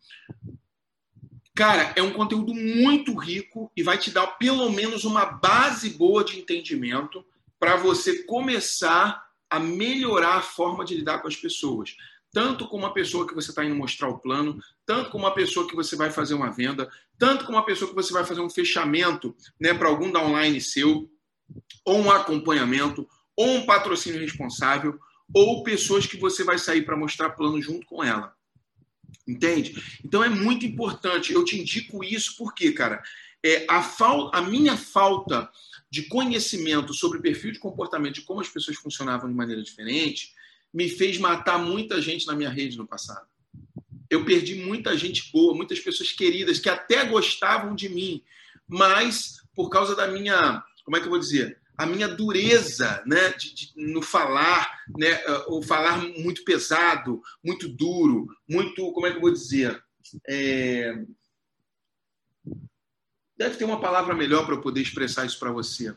Cara, é um conteúdo muito rico e vai te dar pelo menos uma base boa de entendimento para você começar a melhorar a forma de lidar com as pessoas. Tanto com uma pessoa que você está indo mostrar o plano, tanto com uma pessoa que você vai fazer uma venda, tanto com uma pessoa que você vai fazer um fechamento né, para algum downline seu, ou um acompanhamento, ou um patrocínio responsável, ou pessoas que você vai sair para mostrar plano junto com ela. Entende? Então é muito importante. Eu te indico isso porque, cara, é, a, fal a minha falta de conhecimento sobre perfil de comportamento, de como as pessoas funcionavam de maneira diferente, me fez matar muita gente na minha rede no passado. Eu perdi muita gente boa, muitas pessoas queridas que até gostavam de mim, mas por causa da minha, como é que eu vou dizer? A minha dureza, né, de, de, no falar, né, o falar muito pesado, muito duro, muito, como é que eu vou dizer? É, Deve ter uma palavra melhor para eu poder expressar isso para você.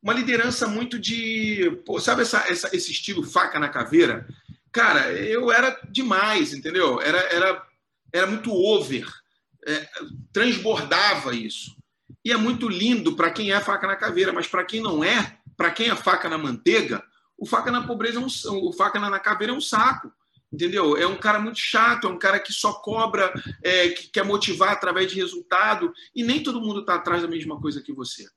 Uma liderança muito de. Pô, sabe essa, essa, esse estilo faca na caveira? Cara, eu era demais, entendeu? Era, era, era muito over. é, transbordava isso. E é muito lindo para quem é faca na caveira, mas para quem não é, para quem é faca na manteiga, o faca na pobreza é um, o faca na caveira é um saco. Entendeu? É um cara muito chato, é um cara que só cobra, é, que quer motivar através de resultado, e nem todo mundo está atrás da mesma coisa que você.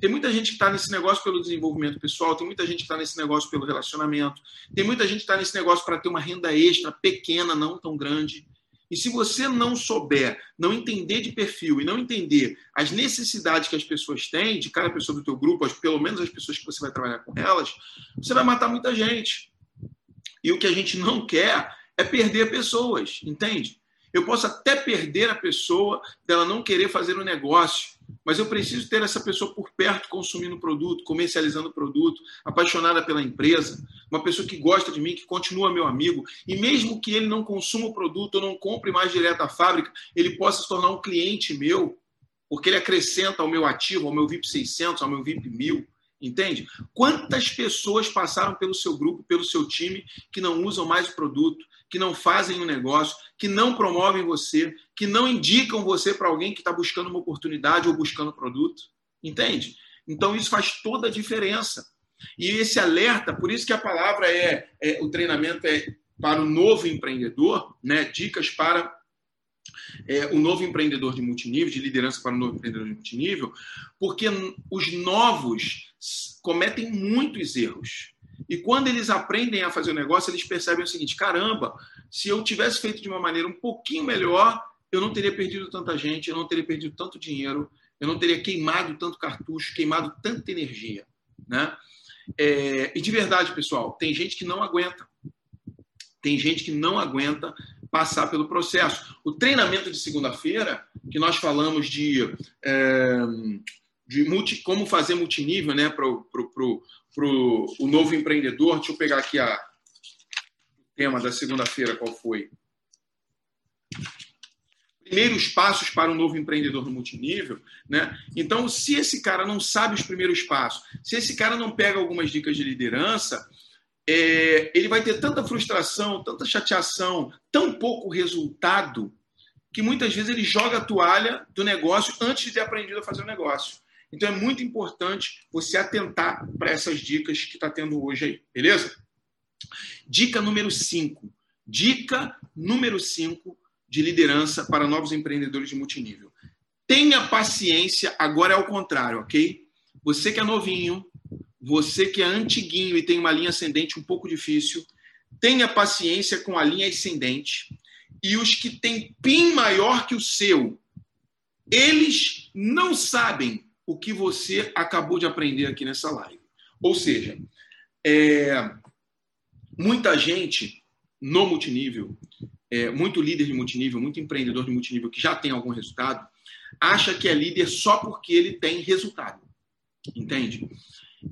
Tem muita gente que está nesse negócio pelo desenvolvimento pessoal, tem muita gente que está nesse negócio pelo relacionamento, tem muita gente que está nesse negócio para ter uma renda extra pequena, não tão grande. E se você não souber, não entender de perfil e não entender as necessidades que as pessoas têm, de cada pessoa do teu grupo, pelo menos as pessoas que você vai trabalhar com elas, você vai matar muita gente. E o que a gente não quer é perder pessoas, entende? Eu posso até perder a pessoa dela não querer fazer o um negócio, mas eu preciso ter essa pessoa por perto consumindo o produto, comercializando o produto, apaixonada pela empresa, uma pessoa que gosta de mim, que continua meu amigo, e mesmo que ele não consuma o produto, ou não compre mais direto à fábrica, ele possa se tornar um cliente meu, porque ele acrescenta ao meu ativo, ao meu VIP 600, ao meu VIP 1000. Entende? Quantas pessoas passaram pelo seu grupo, pelo seu time, que não usam mais o produto, que não fazem o um negócio, que não promovem você, que não indicam você para alguém que está buscando uma oportunidade ou buscando produto? Entende? Então isso faz toda a diferença. E esse alerta, por isso que a palavra é, é o treinamento é para o novo empreendedor, né? Dicas para é, o novo empreendedor de multinível, de liderança para o novo empreendedor de multinível, porque os novos cometem muitos erros. E quando eles aprendem a fazer o negócio, eles percebem o seguinte: caramba, se eu tivesse feito de uma maneira um pouquinho melhor, eu não teria perdido tanta gente, eu não teria perdido tanto dinheiro, eu não teria queimado tanto cartucho, queimado tanta energia. Né? É, e de verdade, pessoal, tem gente que não aguenta. Tem gente que não aguenta passar pelo processo. O treinamento de segunda-feira, que nós falamos de, é, de multi, como fazer multinível né, para o novo empreendedor. Deixa eu pegar aqui a, o tema da segunda-feira, qual foi? Primeiros passos para um novo empreendedor no multinível. Né? Então, se esse cara não sabe os primeiros passos, se esse cara não pega algumas dicas de liderança, é, ele vai ter tanta frustração, tanta chateação, tão pouco resultado, que muitas vezes ele joga a toalha do negócio antes de ter aprendido a fazer o negócio. Então é muito importante você atentar para essas dicas que está tendo hoje aí, beleza? Dica número 5. Dica número 5 de liderança para novos empreendedores de multinível. Tenha paciência, agora é o contrário, ok? Você que é novinho, você que é antiguinho e tem uma linha ascendente um pouco difícil, tenha paciência com a linha ascendente. E os que têm PIN maior que o seu, eles não sabem o que você acabou de aprender aqui nessa live. Ou seja, é, muita gente no multinível, é, muito líder de multinível, muito empreendedor de multinível que já tem algum resultado, acha que é líder só porque ele tem resultado. Entende?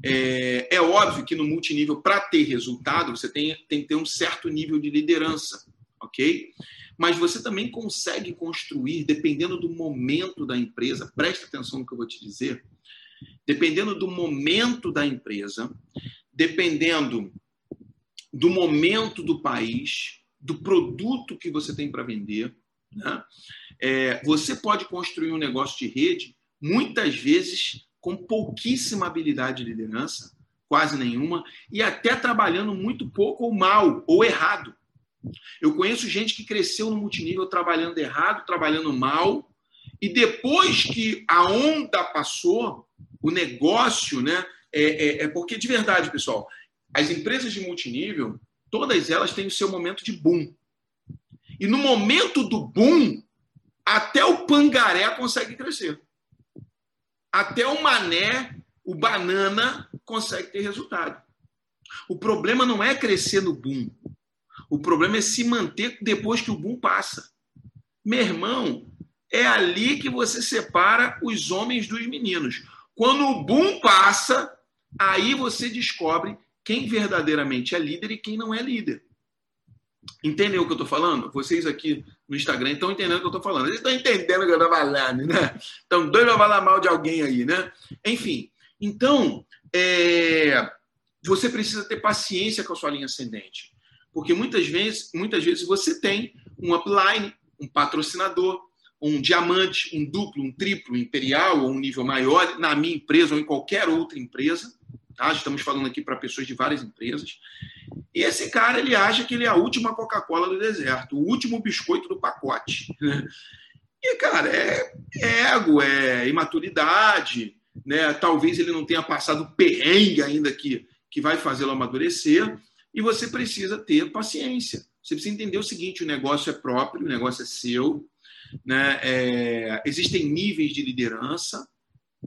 É, é óbvio que no multinível, para ter resultado, você tem, tem que ter um certo nível de liderança, ok? Mas você também consegue construir, dependendo do momento da empresa, preste atenção no que eu vou te dizer, dependendo do momento da empresa, dependendo do momento do país, do produto que você tem para vender, né? é, você pode construir um negócio de rede, muitas vezes com pouquíssima habilidade de liderança, quase nenhuma, e até trabalhando muito pouco ou mal, ou errado. Eu conheço gente que cresceu no multinível trabalhando errado, trabalhando mal, e depois que a onda passou, o negócio, né? É, é, é porque, de verdade, pessoal, as empresas de multinível, todas elas têm o seu momento de boom. E no momento do boom, até o pangaré consegue crescer até o mané, o banana, consegue ter resultado. O problema não é crescer no boom. O problema é se manter depois que o boom passa. Meu irmão, é ali que você separa os homens dos meninos. Quando o boom passa, aí você descobre quem verdadeiramente é líder e quem não é líder. Entendeu o que eu estou falando? Vocês aqui no Instagram estão entendendo o que eu estou falando. Eles estão entendendo o que eu estou falando, né? Estão doidos para falar mal de alguém aí, né? Enfim, então, é... você precisa ter paciência com a sua linha ascendente. Porque muitas vezes, muitas vezes você tem um upline, um patrocinador, um diamante, um duplo, um triplo, imperial ou um nível maior na minha empresa ou em qualquer outra empresa. Tá? Estamos falando aqui para pessoas de várias empresas. E esse cara ele acha que ele é a última Coca-Cola do deserto, o último biscoito do pacote. E, cara, é, é ego, é imaturidade, né? Talvez ele não tenha passado perrengue ainda que, que vai fazê-lo amadurecer. E você precisa ter paciência. Você precisa entender o seguinte: o negócio é próprio, o negócio é seu. Né? É, existem níveis de liderança.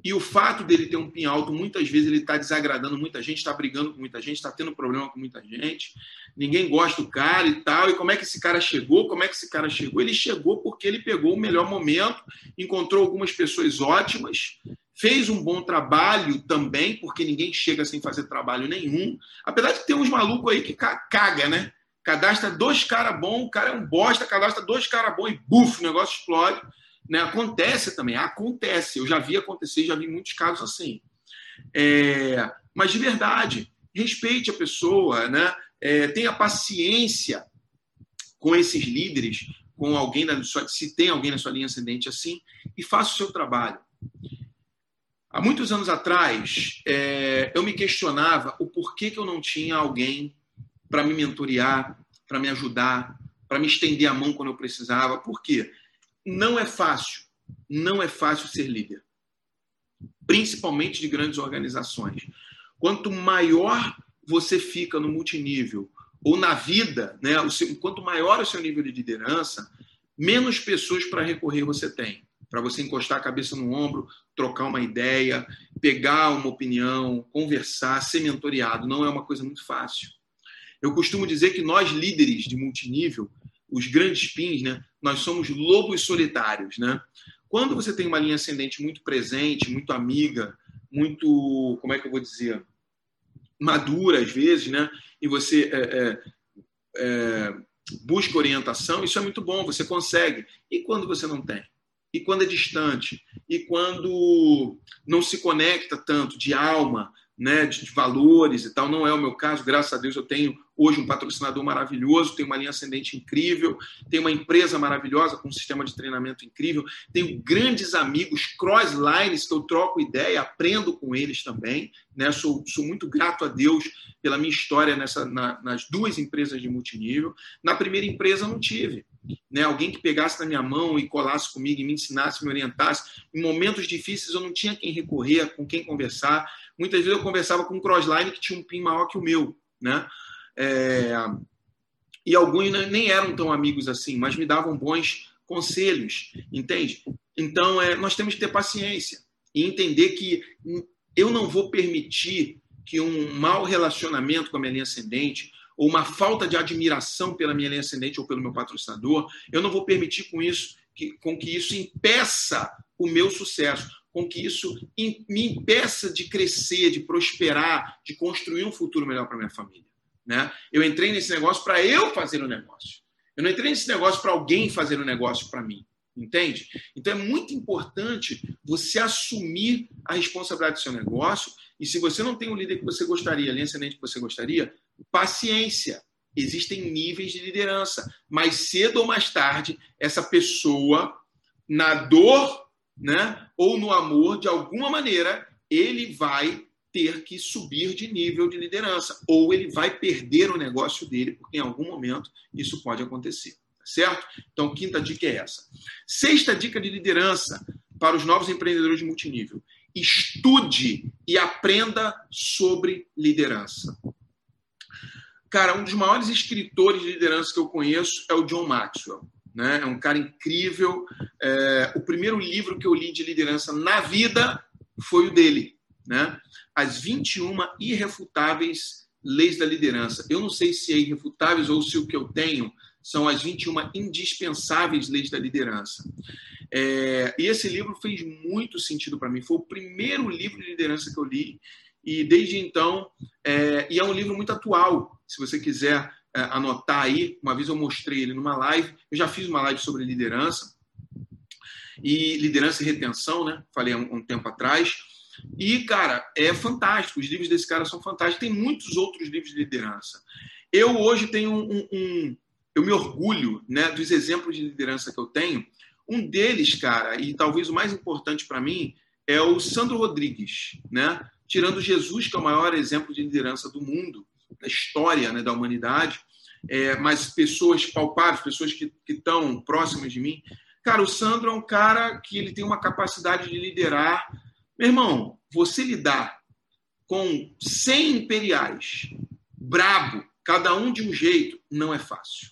E o fato dele ter um PIN alto, muitas vezes ele está desagradando muita gente, está brigando com muita gente, está tendo problema com muita gente. Ninguém gosta do cara e tal. E como é que esse cara chegou? Como é que esse cara chegou? Ele chegou porque ele pegou o melhor momento, encontrou algumas pessoas ótimas, fez um bom trabalho também, porque ninguém chega sem fazer trabalho nenhum. Apesar de ter uns malucos aí que caga, né? Cadastra dois caras bons, o cara é um bosta, cadastra dois caras bons e buf, o negócio explode. Né? Acontece também, acontece. Eu já vi acontecer, já vi muitos casos assim. É, mas de verdade, respeite a pessoa, né? É, tenha paciência com esses líderes, com alguém da sua, se tem alguém na sua linha ascendente assim, e faça o seu trabalho. Há muitos anos atrás, é, eu me questionava o porquê que eu não tinha alguém para me mentorear, para me ajudar, para me estender a mão quando eu precisava. Por quê? Não é fácil, não é fácil ser líder, principalmente de grandes organizações. Quanto maior você fica no multinível ou na vida, né, quanto maior o seu nível de liderança, menos pessoas para recorrer você tem. Para você encostar a cabeça no ombro, trocar uma ideia, pegar uma opinião, conversar, ser mentoreado. Não é uma coisa muito fácil. Eu costumo dizer que nós, líderes de multinível, os grandes pins, né, nós somos lobos solitários. Né? Quando você tem uma linha ascendente muito presente, muito amiga, muito, como é que eu vou dizer, madura às vezes, né? e você é, é, é, busca orientação, isso é muito bom, você consegue. E quando você não tem? E quando é distante? E quando não se conecta tanto de alma, né, de valores e tal, não é o meu caso, graças a Deus eu tenho hoje um patrocinador maravilhoso, tem uma linha ascendente incrível, tem uma empresa maravilhosa com um sistema de treinamento incrível, tenho grandes amigos crosslines que eu troco ideia, aprendo com eles também, né? Sou, sou muito grato a Deus pela minha história nessa, na, nas duas empresas de multinível. Na primeira empresa não tive. Né, alguém que pegasse na minha mão e colasse comigo e me ensinasse, me orientasse. Em momentos difíceis eu não tinha quem recorrer, com quem conversar. Muitas vezes eu conversava com um crossline que tinha um PIN maior que o meu, né? É, e alguns nem eram tão amigos assim, mas me davam bons conselhos, entende? Então, é, nós temos que ter paciência e entender que eu não vou permitir que um mau relacionamento com a minha linha ascendente ou uma falta de admiração pela minha linha ascendente ou pelo meu patrocinador, eu não vou permitir com isso que, com que isso impeça o meu sucesso, com que isso me impeça de crescer, de prosperar, de construir um futuro melhor para minha família. Né? Eu entrei nesse negócio para eu fazer o um negócio. Eu não entrei nesse negócio para alguém fazer o um negócio para mim. Entende? Então é muito importante você assumir a responsabilidade do seu negócio. E se você não tem o líder que você gostaria, a linha ascendente que você gostaria, paciência. Existem níveis de liderança. Mais cedo ou mais tarde, essa pessoa, na dor né, ou no amor, de alguma maneira, ele vai ter que subir de nível de liderança, ou ele vai perder o negócio dele, porque em algum momento isso pode acontecer, tá certo? Então, quinta dica é essa. Sexta dica de liderança para os novos empreendedores de multinível: estude e aprenda sobre liderança. Cara, um dos maiores escritores de liderança que eu conheço é o John Maxwell. Né? É um cara incrível. É, o primeiro livro que eu li de liderança na vida foi o dele né, as 21 irrefutáveis leis da liderança. Eu não sei se é irrefutáveis ou se o que eu tenho são as 21 indispensáveis leis da liderança. É, e esse livro fez muito sentido para mim. Foi o primeiro livro de liderança que eu li. E desde então, é, e é um livro muito atual. Se você quiser anotar aí, uma vez eu mostrei ele numa live. Eu já fiz uma live sobre liderança. E liderança e retenção, né? Falei há um, um tempo atrás. E, cara, é fantástico. Os livros desse cara são fantásticos. Tem muitos outros livros de liderança. Eu hoje tenho um. um eu me orgulho né, dos exemplos de liderança que eu tenho. Um deles, cara, e talvez o mais importante para mim, é o Sandro Rodrigues, né? Tirando Jesus, que é o maior exemplo de liderança do mundo, da história né, da humanidade, é, mas pessoas palpáveis, pessoas que estão próximas de mim. Cara, o Sandro é um cara que ele tem uma capacidade de liderar. Meu irmão, você lidar com 100 imperiais, brabo, cada um de um jeito, não é fácil.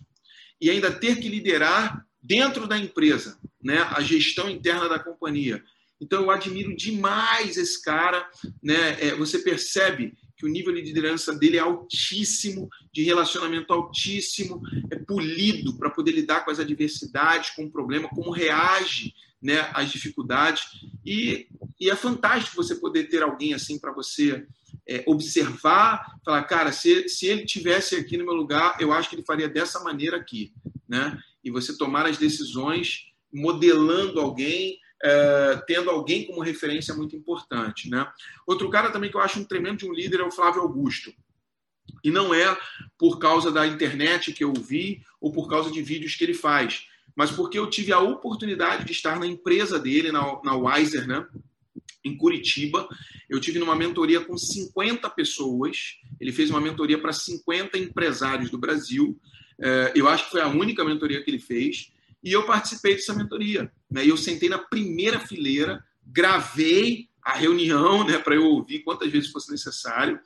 E ainda ter que liderar dentro da empresa, né, a gestão interna da companhia. Então eu admiro demais esse cara, né? É, você percebe que o nível de liderança dele é altíssimo, de relacionamento altíssimo, é polido para poder lidar com as adversidades, com o problema, como reage né, às dificuldades. E, e é fantástico você poder ter alguém assim para você é, observar, falar, cara, se, se ele tivesse aqui no meu lugar, eu acho que ele faria dessa maneira aqui, né? E você tomar as decisões modelando alguém, é, tendo alguém como referência muito importante, né? Outro cara também que eu acho um tremendo de um líder é o Flávio Augusto. E não é por causa da internet que eu vi ou por causa de vídeos que ele faz, mas porque eu tive a oportunidade de estar na empresa dele, na, na Wiser, né? em Curitiba. Eu tive numa mentoria com 50 pessoas. Ele fez uma mentoria para 50 empresários do Brasil. É, eu acho que foi a única mentoria que ele fez. E eu participei dessa mentoria. Né? E eu sentei na primeira fileira, gravei a reunião né, para eu ouvir quantas vezes fosse necessário.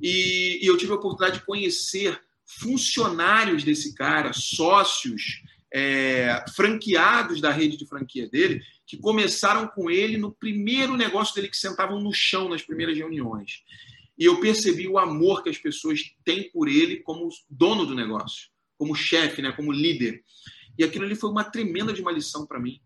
E, e eu tive a oportunidade de conhecer funcionários desse cara, sócios, é, franqueados da rede de franquia dele, que começaram com ele no primeiro negócio dele, que sentavam no chão nas primeiras reuniões. E eu percebi o amor que as pessoas têm por ele como dono do negócio, como chefe, né, como líder. E aquilo ali foi uma tremenda de uma lição para mim.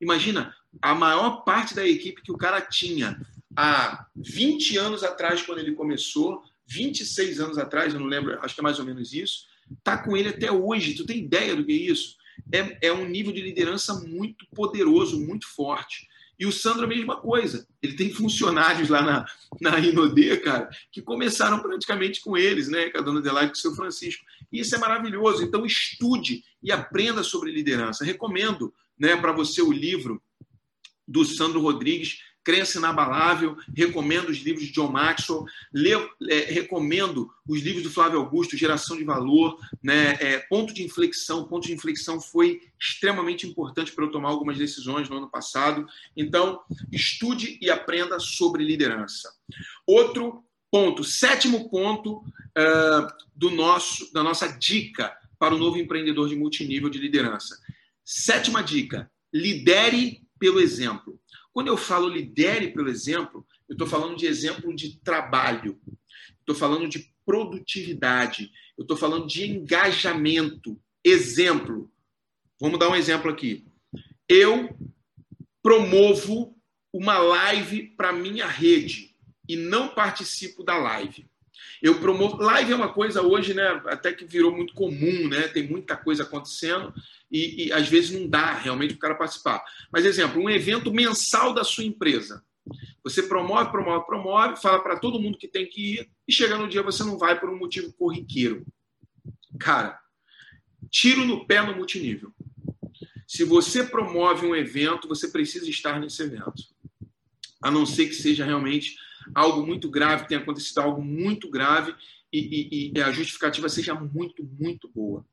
Imagina, a maior parte da equipe que o cara tinha há 20 anos atrás, quando ele começou, 26 anos atrás, eu não lembro, acho que é mais ou menos isso, tá com ele até hoje. Tu tem ideia do que é isso? é, é um nível de liderança muito poderoso, muito forte. E o Sandro a mesma coisa. Ele tem funcionários lá na, na Inodê, cara, que começaram praticamente com eles, né? Com a dona Adelaide e com o seu Francisco. E isso é maravilhoso. Então, estude e aprenda sobre liderança. Recomendo né, para você o livro do Sandro Rodrigues, Crença Inabalável, recomendo os livros de John Maxwell, é, recomendo os livros do Flávio Augusto, Geração de Valor, né, é, Ponto de Inflexão. Ponto de Inflexão foi extremamente importante para eu tomar algumas decisões no ano passado. Então, estude e aprenda sobre liderança. Outro ponto, sétimo ponto uh, do nosso, da nossa dica para o novo empreendedor de multinível de liderança. Sétima dica: lidere pelo exemplo. Quando eu falo lidere pelo exemplo, eu estou falando de exemplo de trabalho, estou falando de produtividade, eu estou falando de engajamento. Exemplo. Vamos dar um exemplo aqui. Eu promovo uma live para minha rede e não participo da live. Eu promovo. Live é uma coisa hoje, né? Até que virou muito comum, né? Tem muita coisa acontecendo e, e às vezes não dá realmente para o cara participar. Mas, exemplo, um evento mensal da sua empresa. Você promove, promove, promove, fala para todo mundo que tem que ir e chega no dia você não vai por um motivo corriqueiro. Cara, tiro no pé no multinível. Se você promove um evento, você precisa estar nesse evento. A não ser que seja realmente algo muito grave, tenha acontecido algo muito grave e, e, e a justificativa seja muito, muito boa.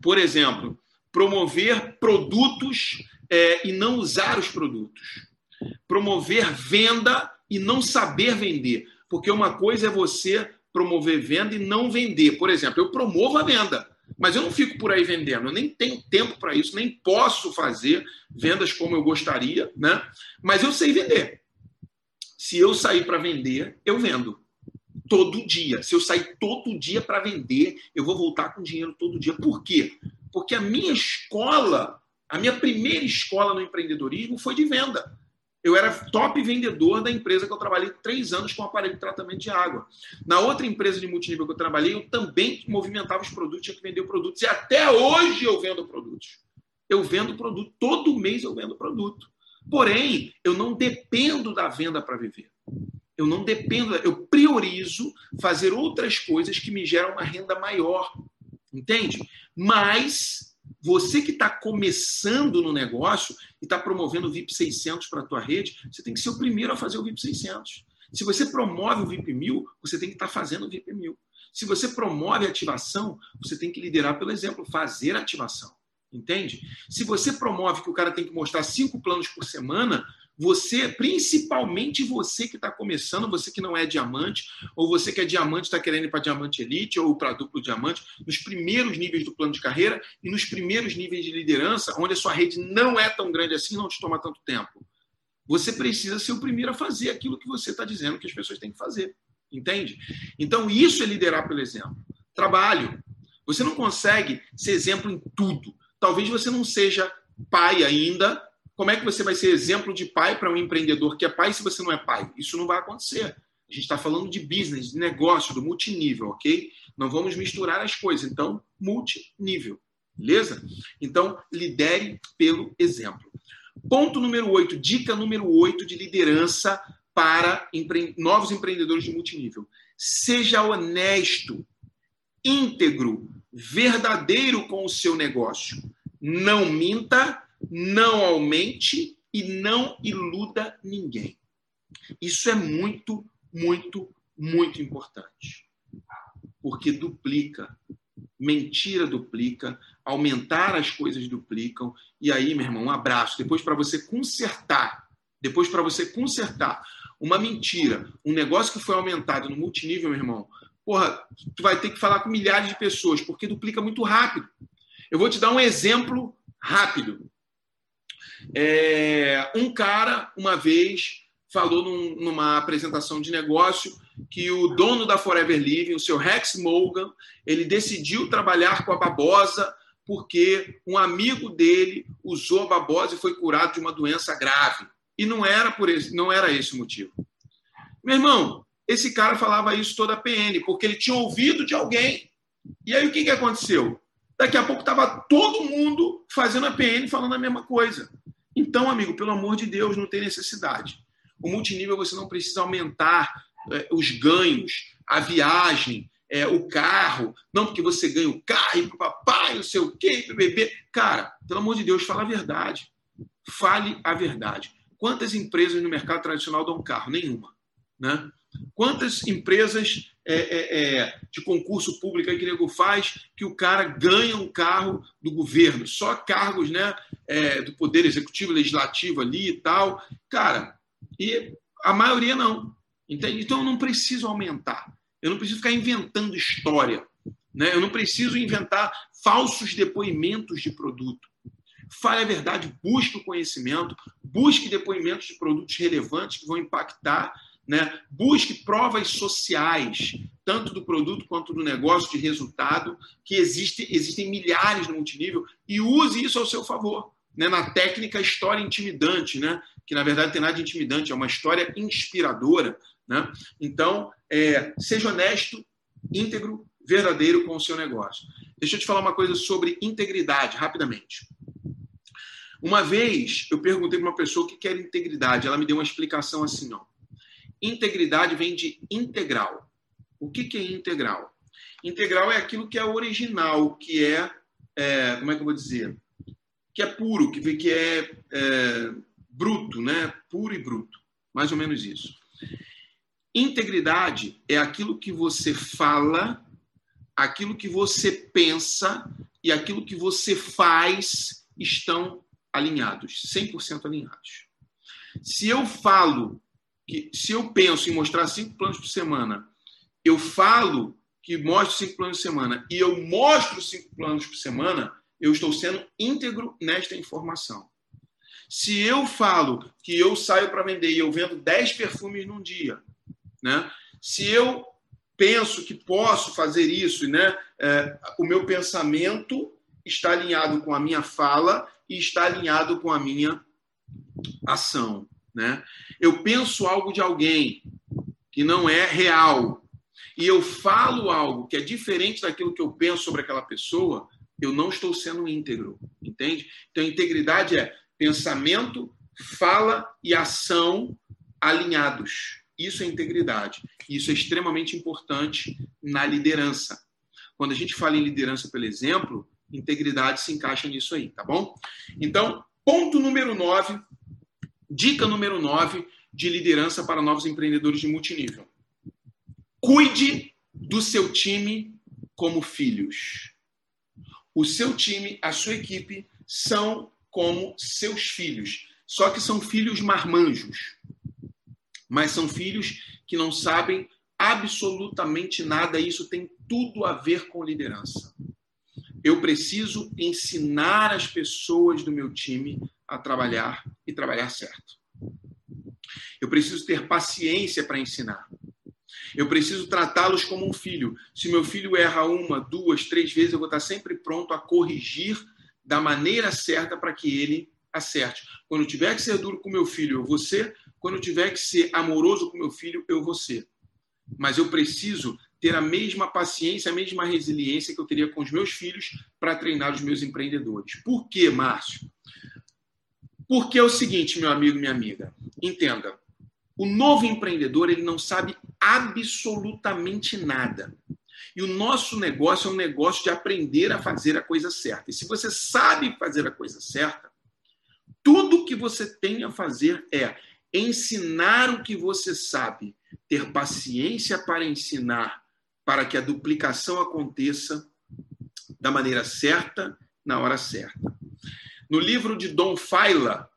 Por exemplo, promover produtos é, e não usar os produtos. Promover venda e não saber vender. Porque uma coisa é você promover venda e não vender. Por exemplo, eu promovo a venda, mas eu não fico por aí vendendo. Eu nem tenho tempo para isso, nem posso fazer vendas como eu gostaria, né? Mas eu sei vender. Se eu sair para vender, eu vendo todo dia. Se eu sair todo dia para vender, eu vou voltar com dinheiro todo dia. Por quê? Porque a minha escola, a minha primeira escola no empreendedorismo foi de venda. Eu era top vendedor da empresa que eu trabalhei três anos com aparelho de tratamento de água. Na outra empresa de multinível que eu trabalhei, eu também movimentava os produtos, tinha que vender produtos. E até hoje eu vendo produtos. Eu vendo produto. Todo mês eu vendo produto. Porém, eu não dependo da venda para viver. Eu não dependo, eu priorizo fazer outras coisas que me geram uma renda maior. Entende? Mas Você que está começando no negócio e está promovendo o VIP 600 para a tua rede, você tem que ser o primeiro a fazer o VIP 600. Se você promove o VIP 1000, você tem que estar tá fazendo o VIP 1000. Se você promove a ativação, você tem que liderar pelo exemplo, fazer ativação. Entende? Se você promove que o cara tem que mostrar cinco planos por semana, você, principalmente você que está começando, você que não é diamante, ou você que é diamante está querendo ir para diamante elite ou para duplo diamante, nos primeiros níveis do plano de carreira e nos primeiros níveis de liderança, onde a sua rede não é tão grande assim, não te toma tanto tempo. Você precisa ser o primeiro a fazer aquilo que você está dizendo que as pessoas têm que fazer. Entende? Então, isso é liderar pelo exemplo. Trabalho. Você não consegue ser exemplo em tudo. Talvez você não seja pai ainda. Como é que você vai ser exemplo de pai para um empreendedor que é pai se você não é pai? Isso não vai acontecer. A gente está falando de business, de negócio, do multinível, ok? Não vamos misturar as coisas. Então, multinível. Beleza? Então, lidere pelo exemplo. Ponto número 8, dica número 8 de liderança para empre... novos empreendedores de multinível. Seja honesto, íntegro, verdadeiro com o seu negócio. Não minta, não aumente e não iluda ninguém. Isso é muito, muito, muito importante. Porque duplica. Mentira duplica, aumentar as coisas duplicam. E aí, meu irmão, um abraço. Depois, para você consertar, depois, para você consertar uma mentira, um negócio que foi aumentado no multinível, meu irmão, porra, tu vai ter que falar com milhares de pessoas, porque duplica muito rápido. Eu vou te dar um exemplo rápido. É, um cara, uma vez, falou num, numa apresentação de negócio que o dono da Forever Living, o seu Rex Morgan, ele decidiu trabalhar com a babosa porque um amigo dele usou a babosa e foi curado de uma doença grave. E não era por esse, não era esse o motivo. Meu irmão, esse cara falava isso toda a PN, porque ele tinha ouvido de alguém. E aí o que, que aconteceu? Daqui a pouco estava todo mundo fazendo a PN falando a mesma coisa. Então, amigo, pelo amor de Deus, não tem necessidade. O multinível você não precisa aumentar é, os ganhos, a viagem, é, o carro. Não porque você ganha o carro e para o papai, não sei o quê, para o bebê. Cara, pelo amor de Deus, fala a verdade. Fale a verdade. Quantas empresas no mercado tradicional dão carro? Nenhuma. Né? Quantas empresas é, é, é, de concurso público que nego faz que o cara ganha um carro do governo? Só cargos né, é, do Poder Executivo, Legislativo ali e tal. Cara, e a maioria não. Entende? Então eu não preciso aumentar. Eu não preciso ficar inventando história. Né? Eu não preciso inventar falsos depoimentos de produto. Fale a verdade, busque o conhecimento, busque depoimentos de produtos relevantes que vão impactar, né? busque provas sociais, tanto do produto quanto do negócio de resultado, que existe, existem milhares no multinível, e use isso ao seu favor. Né? Na técnica história intimidante, né? que na verdade tem nada de intimidante, é uma história inspiradora. Né? Então, é, seja honesto, íntegro, verdadeiro com o seu negócio. Deixa eu te falar uma coisa sobre integridade, rapidamente. Uma vez eu perguntei para uma pessoa o que era integridade. Ela me deu uma explicação assim: não. Integridade vem de integral. O que, que é integral? Integral é aquilo que é original, que é, é como é que eu vou dizer? Que é puro, que, que é, é bruto, né? Puro e bruto. Mais ou menos isso. Integridade é aquilo que você fala, aquilo que você pensa e aquilo que você faz estão alinhados, 100% alinhados. Se eu falo que se eu penso em mostrar cinco planos por semana, eu falo que mostro cinco planos por semana e eu mostro cinco planos por semana, eu estou sendo íntegro nesta informação. Se eu falo que eu saio para vender e eu vendo 10 perfumes num dia, né? se eu penso que posso fazer isso, né? É, o meu pensamento está alinhado com a minha fala e está alinhado com a minha ação. Né? Eu penso algo de alguém que não é real e eu falo algo que é diferente daquilo que eu penso sobre aquela pessoa, eu não estou sendo íntegro, entende? Então, integridade é pensamento, fala e ação alinhados. Isso é integridade. Isso é extremamente importante na liderança. Quando a gente fala em liderança pelo exemplo, Integridade se encaixa nisso aí, tá bom? Então, ponto número 9, dica número 9 de liderança para novos empreendedores de multinível. Cuide do seu time como filhos. O seu time, a sua equipe são como seus filhos, só que são filhos marmanjos. Mas são filhos que não sabem absolutamente nada, e isso tem tudo a ver com liderança. Eu preciso ensinar as pessoas do meu time a trabalhar e trabalhar certo. Eu preciso ter paciência para ensinar. Eu preciso tratá-los como um filho. Se meu filho erra uma, duas, três vezes, eu vou estar sempre pronto a corrigir da maneira certa para que ele acerte. Quando eu tiver que ser duro com meu filho, eu vou ser. Quando eu tiver que ser amoroso com meu filho, eu vou ser. Mas eu preciso ter a mesma paciência, a mesma resiliência que eu teria com os meus filhos para treinar os meus empreendedores. Por quê, Márcio? Porque é o seguinte, meu amigo minha amiga, entenda. O novo empreendedor, ele não sabe absolutamente nada. E o nosso negócio é um negócio de aprender a fazer a coisa certa. E se você sabe fazer a coisa certa, tudo que você tem a fazer é ensinar o que você sabe, ter paciência para ensinar, para que a duplicação aconteça da maneira certa, na hora certa. No livro de Don Faila,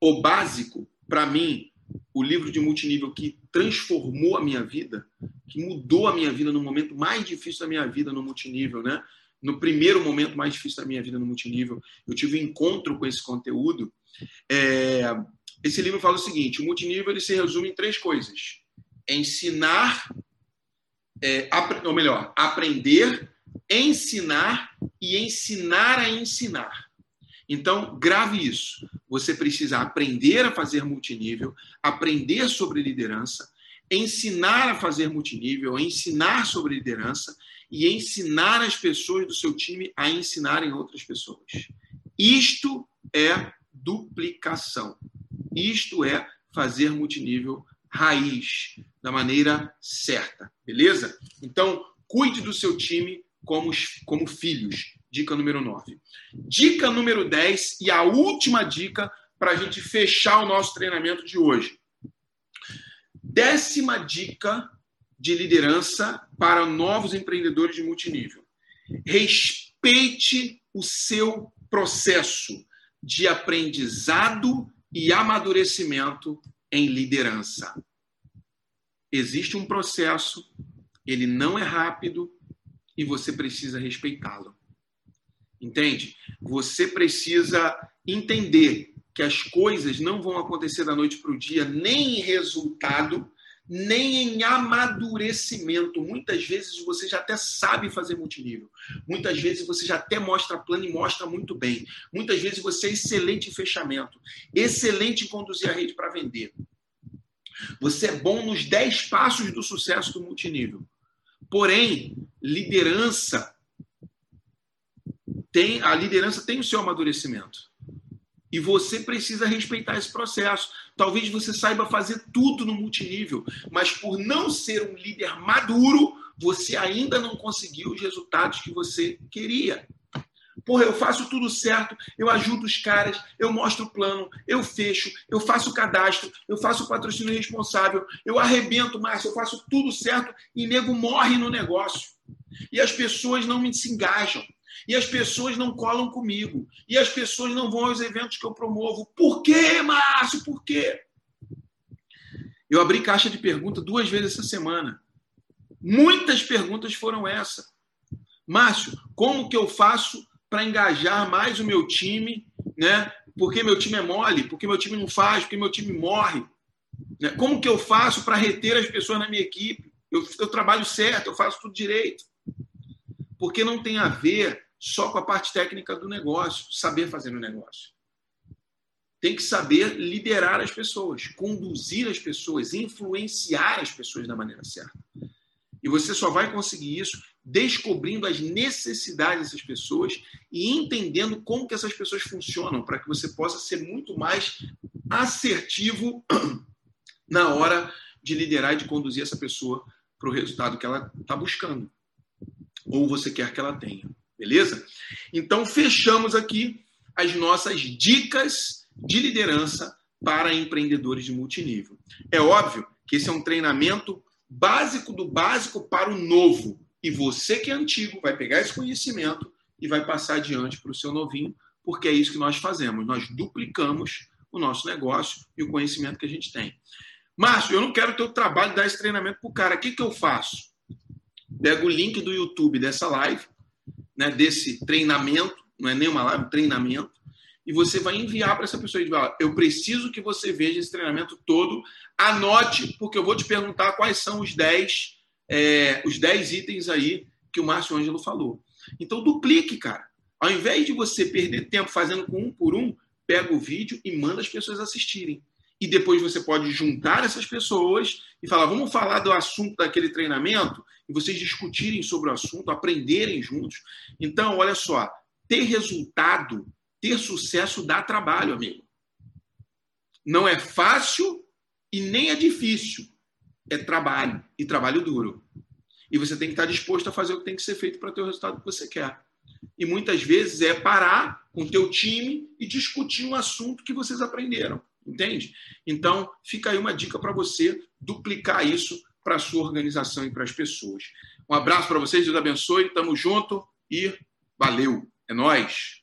O Básico, para mim, o livro de multinível que transformou a minha vida, que mudou a minha vida no momento mais difícil da minha vida no multinível, né? No primeiro momento mais difícil da minha vida no multinível, eu tive um encontro com esse conteúdo. É... Esse livro fala o seguinte: o multinível ele se resume em três coisas: ensinar, é, ou melhor, aprender, ensinar e ensinar a ensinar. Então, grave isso. Você precisa aprender a fazer multinível, aprender sobre liderança, ensinar a fazer multinível, ensinar sobre liderança e ensinar as pessoas do seu time a ensinarem outras pessoas. Isto é duplicação. Isto é fazer multinível raiz, da maneira certa, beleza? Então, cuide do seu time como, como filhos. Dica número 9. Dica número 10 e a última dica para a gente fechar o nosso treinamento de hoje. Décima dica de liderança para novos empreendedores de multinível. Respeite o seu processo de aprendizado e amadurecimento em liderança. Existe um processo, ele não é rápido e você precisa respeitá-lo. Entende? Você precisa entender que as coisas não vão acontecer da noite para o dia, nem em resultado, nem em amadurecimento. Muitas vezes você já até sabe fazer multinível. Muitas vezes você já até mostra plano e mostra muito bem. Muitas vezes você é excelente em fechamento, excelente em conduzir a rede para vender. Você é bom nos 10 passos do sucesso do multinível. Porém, liderança tem a liderança tem o seu amadurecimento. E você precisa respeitar esse processo. Talvez você saiba fazer tudo no multinível, mas por não ser um líder maduro, você ainda não conseguiu os resultados que você queria. Porra, eu faço tudo certo, eu ajudo os caras, eu mostro o plano, eu fecho, eu faço o cadastro, eu faço o patrocínio responsável, eu arrebento, Márcio, eu faço tudo certo e nego morre no negócio. E as pessoas não me se engajam. E as pessoas não colam comigo. E as pessoas não vão aos eventos que eu promovo. Por quê, Márcio? Por quê? Eu abri caixa de pergunta duas vezes essa semana. Muitas perguntas foram essa. Márcio, como que eu faço para engajar mais o meu time, né? Porque meu time é mole, porque meu time não faz, porque meu time morre. Né? Como que eu faço para reter as pessoas na minha equipe? Eu, eu trabalho certo, eu faço tudo direito. Porque não tem a ver só com a parte técnica do negócio, saber fazer o negócio. Tem que saber liderar as pessoas, conduzir as pessoas, influenciar as pessoas da maneira certa. E você só vai conseguir isso descobrindo as necessidades dessas pessoas e entendendo como que essas pessoas funcionam para que você possa ser muito mais assertivo na hora de liderar e de conduzir essa pessoa para o resultado que ela está buscando ou você quer que ela tenha. Beleza? Então, fechamos aqui as nossas dicas de liderança para empreendedores de multinível. É óbvio que esse é um treinamento básico do básico para o novo. E você que é antigo vai pegar esse conhecimento e vai passar adiante para o seu novinho, porque é isso que nós fazemos. Nós duplicamos o nosso negócio e o conhecimento que a gente tem. Márcio, eu não quero ter o trabalho de dar esse treinamento para o cara. O que, que eu faço? Pego o link do YouTube dessa live, né, desse treinamento, não é nem uma live, treinamento, e você vai enviar para essa pessoa e dizer, eu preciso que você veja esse treinamento todo, anote, porque eu vou te perguntar quais são os 10, é, os 10 itens aí que o Márcio Ângelo falou. Então, duplique, cara. Ao invés de você perder tempo fazendo com um por um, pega o vídeo e manda as pessoas assistirem. E depois você pode juntar essas pessoas e falar: vamos falar do assunto daquele treinamento e vocês discutirem sobre o assunto, aprenderem juntos. Então, olha só, ter resultado ter sucesso dá trabalho, amigo. Não é fácil e nem é difícil. É trabalho e trabalho duro. E você tem que estar disposto a fazer o que tem que ser feito para ter o resultado que você quer. E muitas vezes é parar com o teu time e discutir um assunto que vocês aprenderam, entende? Então, fica aí uma dica para você duplicar isso para a sua organização e para as pessoas. Um abraço para vocês, Deus abençoe, tamo junto e valeu. É nós.